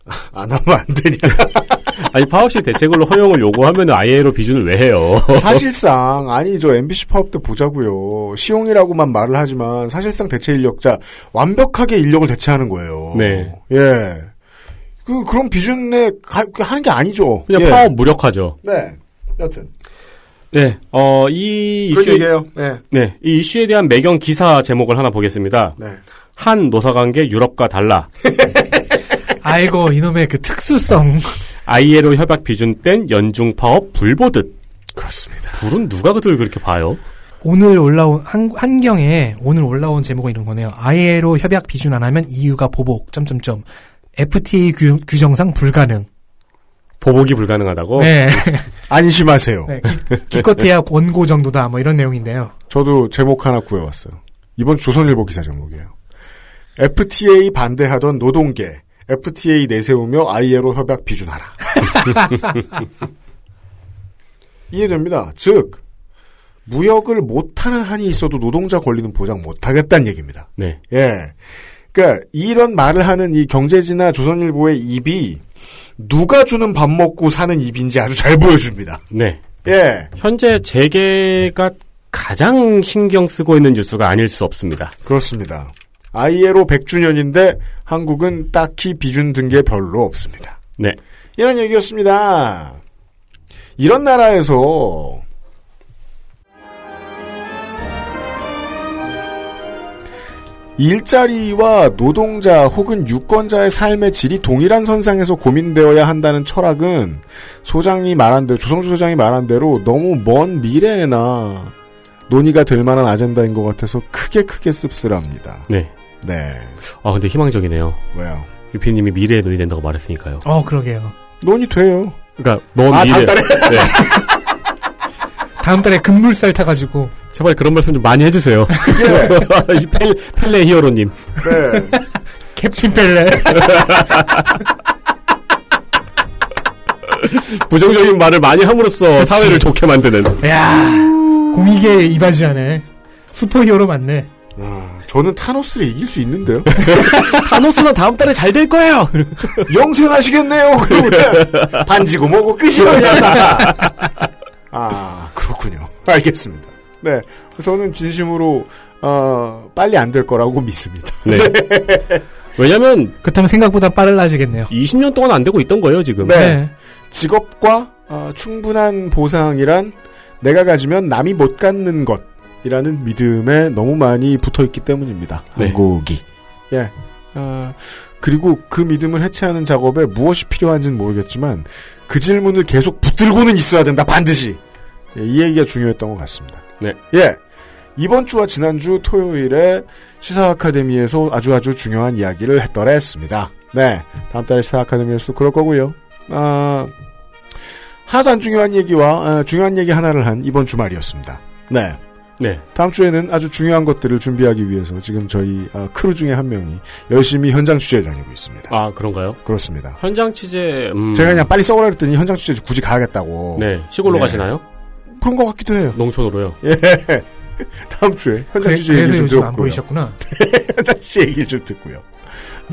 [LAUGHS] 안 하면 안 되냐. [LAUGHS] 아니 파업 시 대체근로 허용을 요구하면은 ILO 비준을 왜 해요? [LAUGHS] 사실상 아니 저 MBC 파업 때 보자고요. 시용이라고만 말을 하지만 사실상 대체 인력자 완벽하게 인력을 대체하는 거예요. 네. 예. 그 그런 비준에 가, 그 하는 게 아니죠. 그냥 예. 파업 무력화죠. 네. 여튼 네. 어, 이 이슈에, 얘기예요. 네. 네. 이 이슈에 대한 매경 기사 제목을 하나 보겠습니다. 네. 한 노사관계 유럽과 달라. [LAUGHS] 아이고 이놈의 그 특수성. ILO 협약 비준 땐 연중 파업 불보듯. 그렇습니다. 불은 누가 그들 그렇게 봐요? 오늘 올라온 한, 한경에 오늘 올라온 제목은 이런 거네요. ILO 협약 비준 안 하면 EU가 보복. 점점점. FTA 규, 규정상 불가능. 보복이 불가능하다고? 네. [LAUGHS] 안심하세요. 네, 기, 기껏해야 권고 정도다. 뭐 이런 내용인데요. 저도 제목 하나 구해왔어요. 이번 조선일보 기사 제목이에요. FTA 반대하던 노동계, FTA 내세우며 ILO 협약 비준하라. [LAUGHS] 이해됩니다. 즉, 무역을 못하는 한이 있어도 노동자 권리는 보장 못하겠다는 얘기입니다. 네. 예. 그러니까 이런 말을 하는 이 경제지나 조선일보의 입이 누가 주는 밥 먹고 사는 입인지 아주 잘 보여줍니다. 네. 예. 현재 재계가 가장 신경 쓰고 있는 뉴스가 아닐 수 없습니다. 그렇습니다. ILO 100주년인데 한국은 딱히 비준 든게 별로 없습니다. 네. 이런 얘기였습니다. 이런 나라에서 일자리와 노동자 혹은 유권자의 삶의 질이 동일한 선상에서 고민되어야 한다는 철학은 소장이 말한 대로 조성주 소장이 말한 대로 너무 먼 미래에나 논의가 될 만한 아젠다인 것 같아서 크게 크게 씁쓸합니다. 네. 네. 아, 근데 희망적이네요. 왜요? 유피님이 미래에 논의된다고 말했으니까요. 어, 그러게요. 논의돼요. 그러니까 먼 아, 미래. [LAUGHS] 다음 달에? 네. 다음 달에 급물살 타가지고. 제발 그런 말씀 좀 많이 해주세요. [LAUGHS] 이 펠, 펠레 히어로님. 네. [LAUGHS] 캡틴 펠레. 부정적인 말을 많이 함으로써 사회를 좋게 만드는. 야 공익에 이바지하네. 슈퍼히어로 맞네. 아, 저는 타노스를 이길 수 있는데요. [LAUGHS] 타노스는 다음 달에 잘 될 거예요. [LAUGHS] 영생하시겠네요. 반지고 뭐고 끝이로냐. [LAUGHS] 아 그렇군요. 알겠습니다. 네, 저는 진심으로 어, 빨리 안 될 거라고 믿습니다. 네. 왜냐면 그렇다면 생각보다 빨라지겠네요. 20년 동안 안 되고 있던 거예요 지금. 네. 직업과 어, 충분한 보상이란 내가 가지면 남이 못 갖는 것 이라는 믿음에 너무 많이 붙어 있기 때문입니다. 네. 한국이. 예. 아, 그리고 그 믿음을 해체하는 작업에 무엇이 필요한지는 모르겠지만 그 질문을 계속 붙들고는 있어야 된다 반드시. 예, 이 얘기가 중요했던 것 같습니다. 네. 예. 이번 주와 지난주 토요일에 시사 아카데미에서 아주 아주 중요한 이야기를 했더랬습니다. 네. 다음 달에 시사 아카데미에서도 그럴 거고요. 아, 하나도 안 중요한 얘기와 아, 중요한 얘기 하나를 한 이번 주말이었습니다. 네. 네. 다음 주에는 아주 중요한 것들을 준비하기 위해서 지금 저희 아, 크루 중에 한 명이 열심히 현장 취재를 다니고 있습니다. 아 그런가요? 그렇습니다. 현장 취재. 음. 제가 그냥 빨리 써오라 그랬더니 현장 취재 굳이 가야겠다고. 네. 시골로 네. 가시나요? 그런 것 같기도 해요. 농촌으로요. [LAUGHS] 예. 다음 주에 현장 그래- 취재 얘기를 좀 요즘 안 들었고요. 보이셨구나. [LAUGHS] 현장 취재 얘기를 좀 듣고요.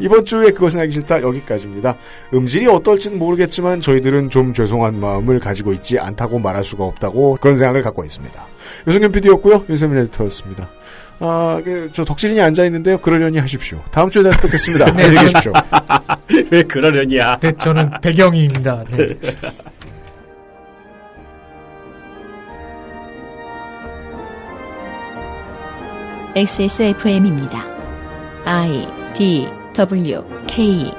이번 주에 그것은 알기 싫다 여기까지입니다. 음질이 어떨지는 모르겠지만 저희들은 좀 죄송한 마음을 가지고 있지 않다고 말할 수가 없다고 그런 생각을 갖고 있습니다. 유승균 PD였고요. 윤세민 에디터였습니다. 아, 그, 저 덕질인이 앉아있는데요. 그러려니 하십시오. 다음 주에 다시 뵙겠습니다. [LAUGHS] 네, 안녕히 계십시오. [LAUGHS] 왜 그러려니야? 네, 저는 배경입니다. 네. XSFM입니다. I D W K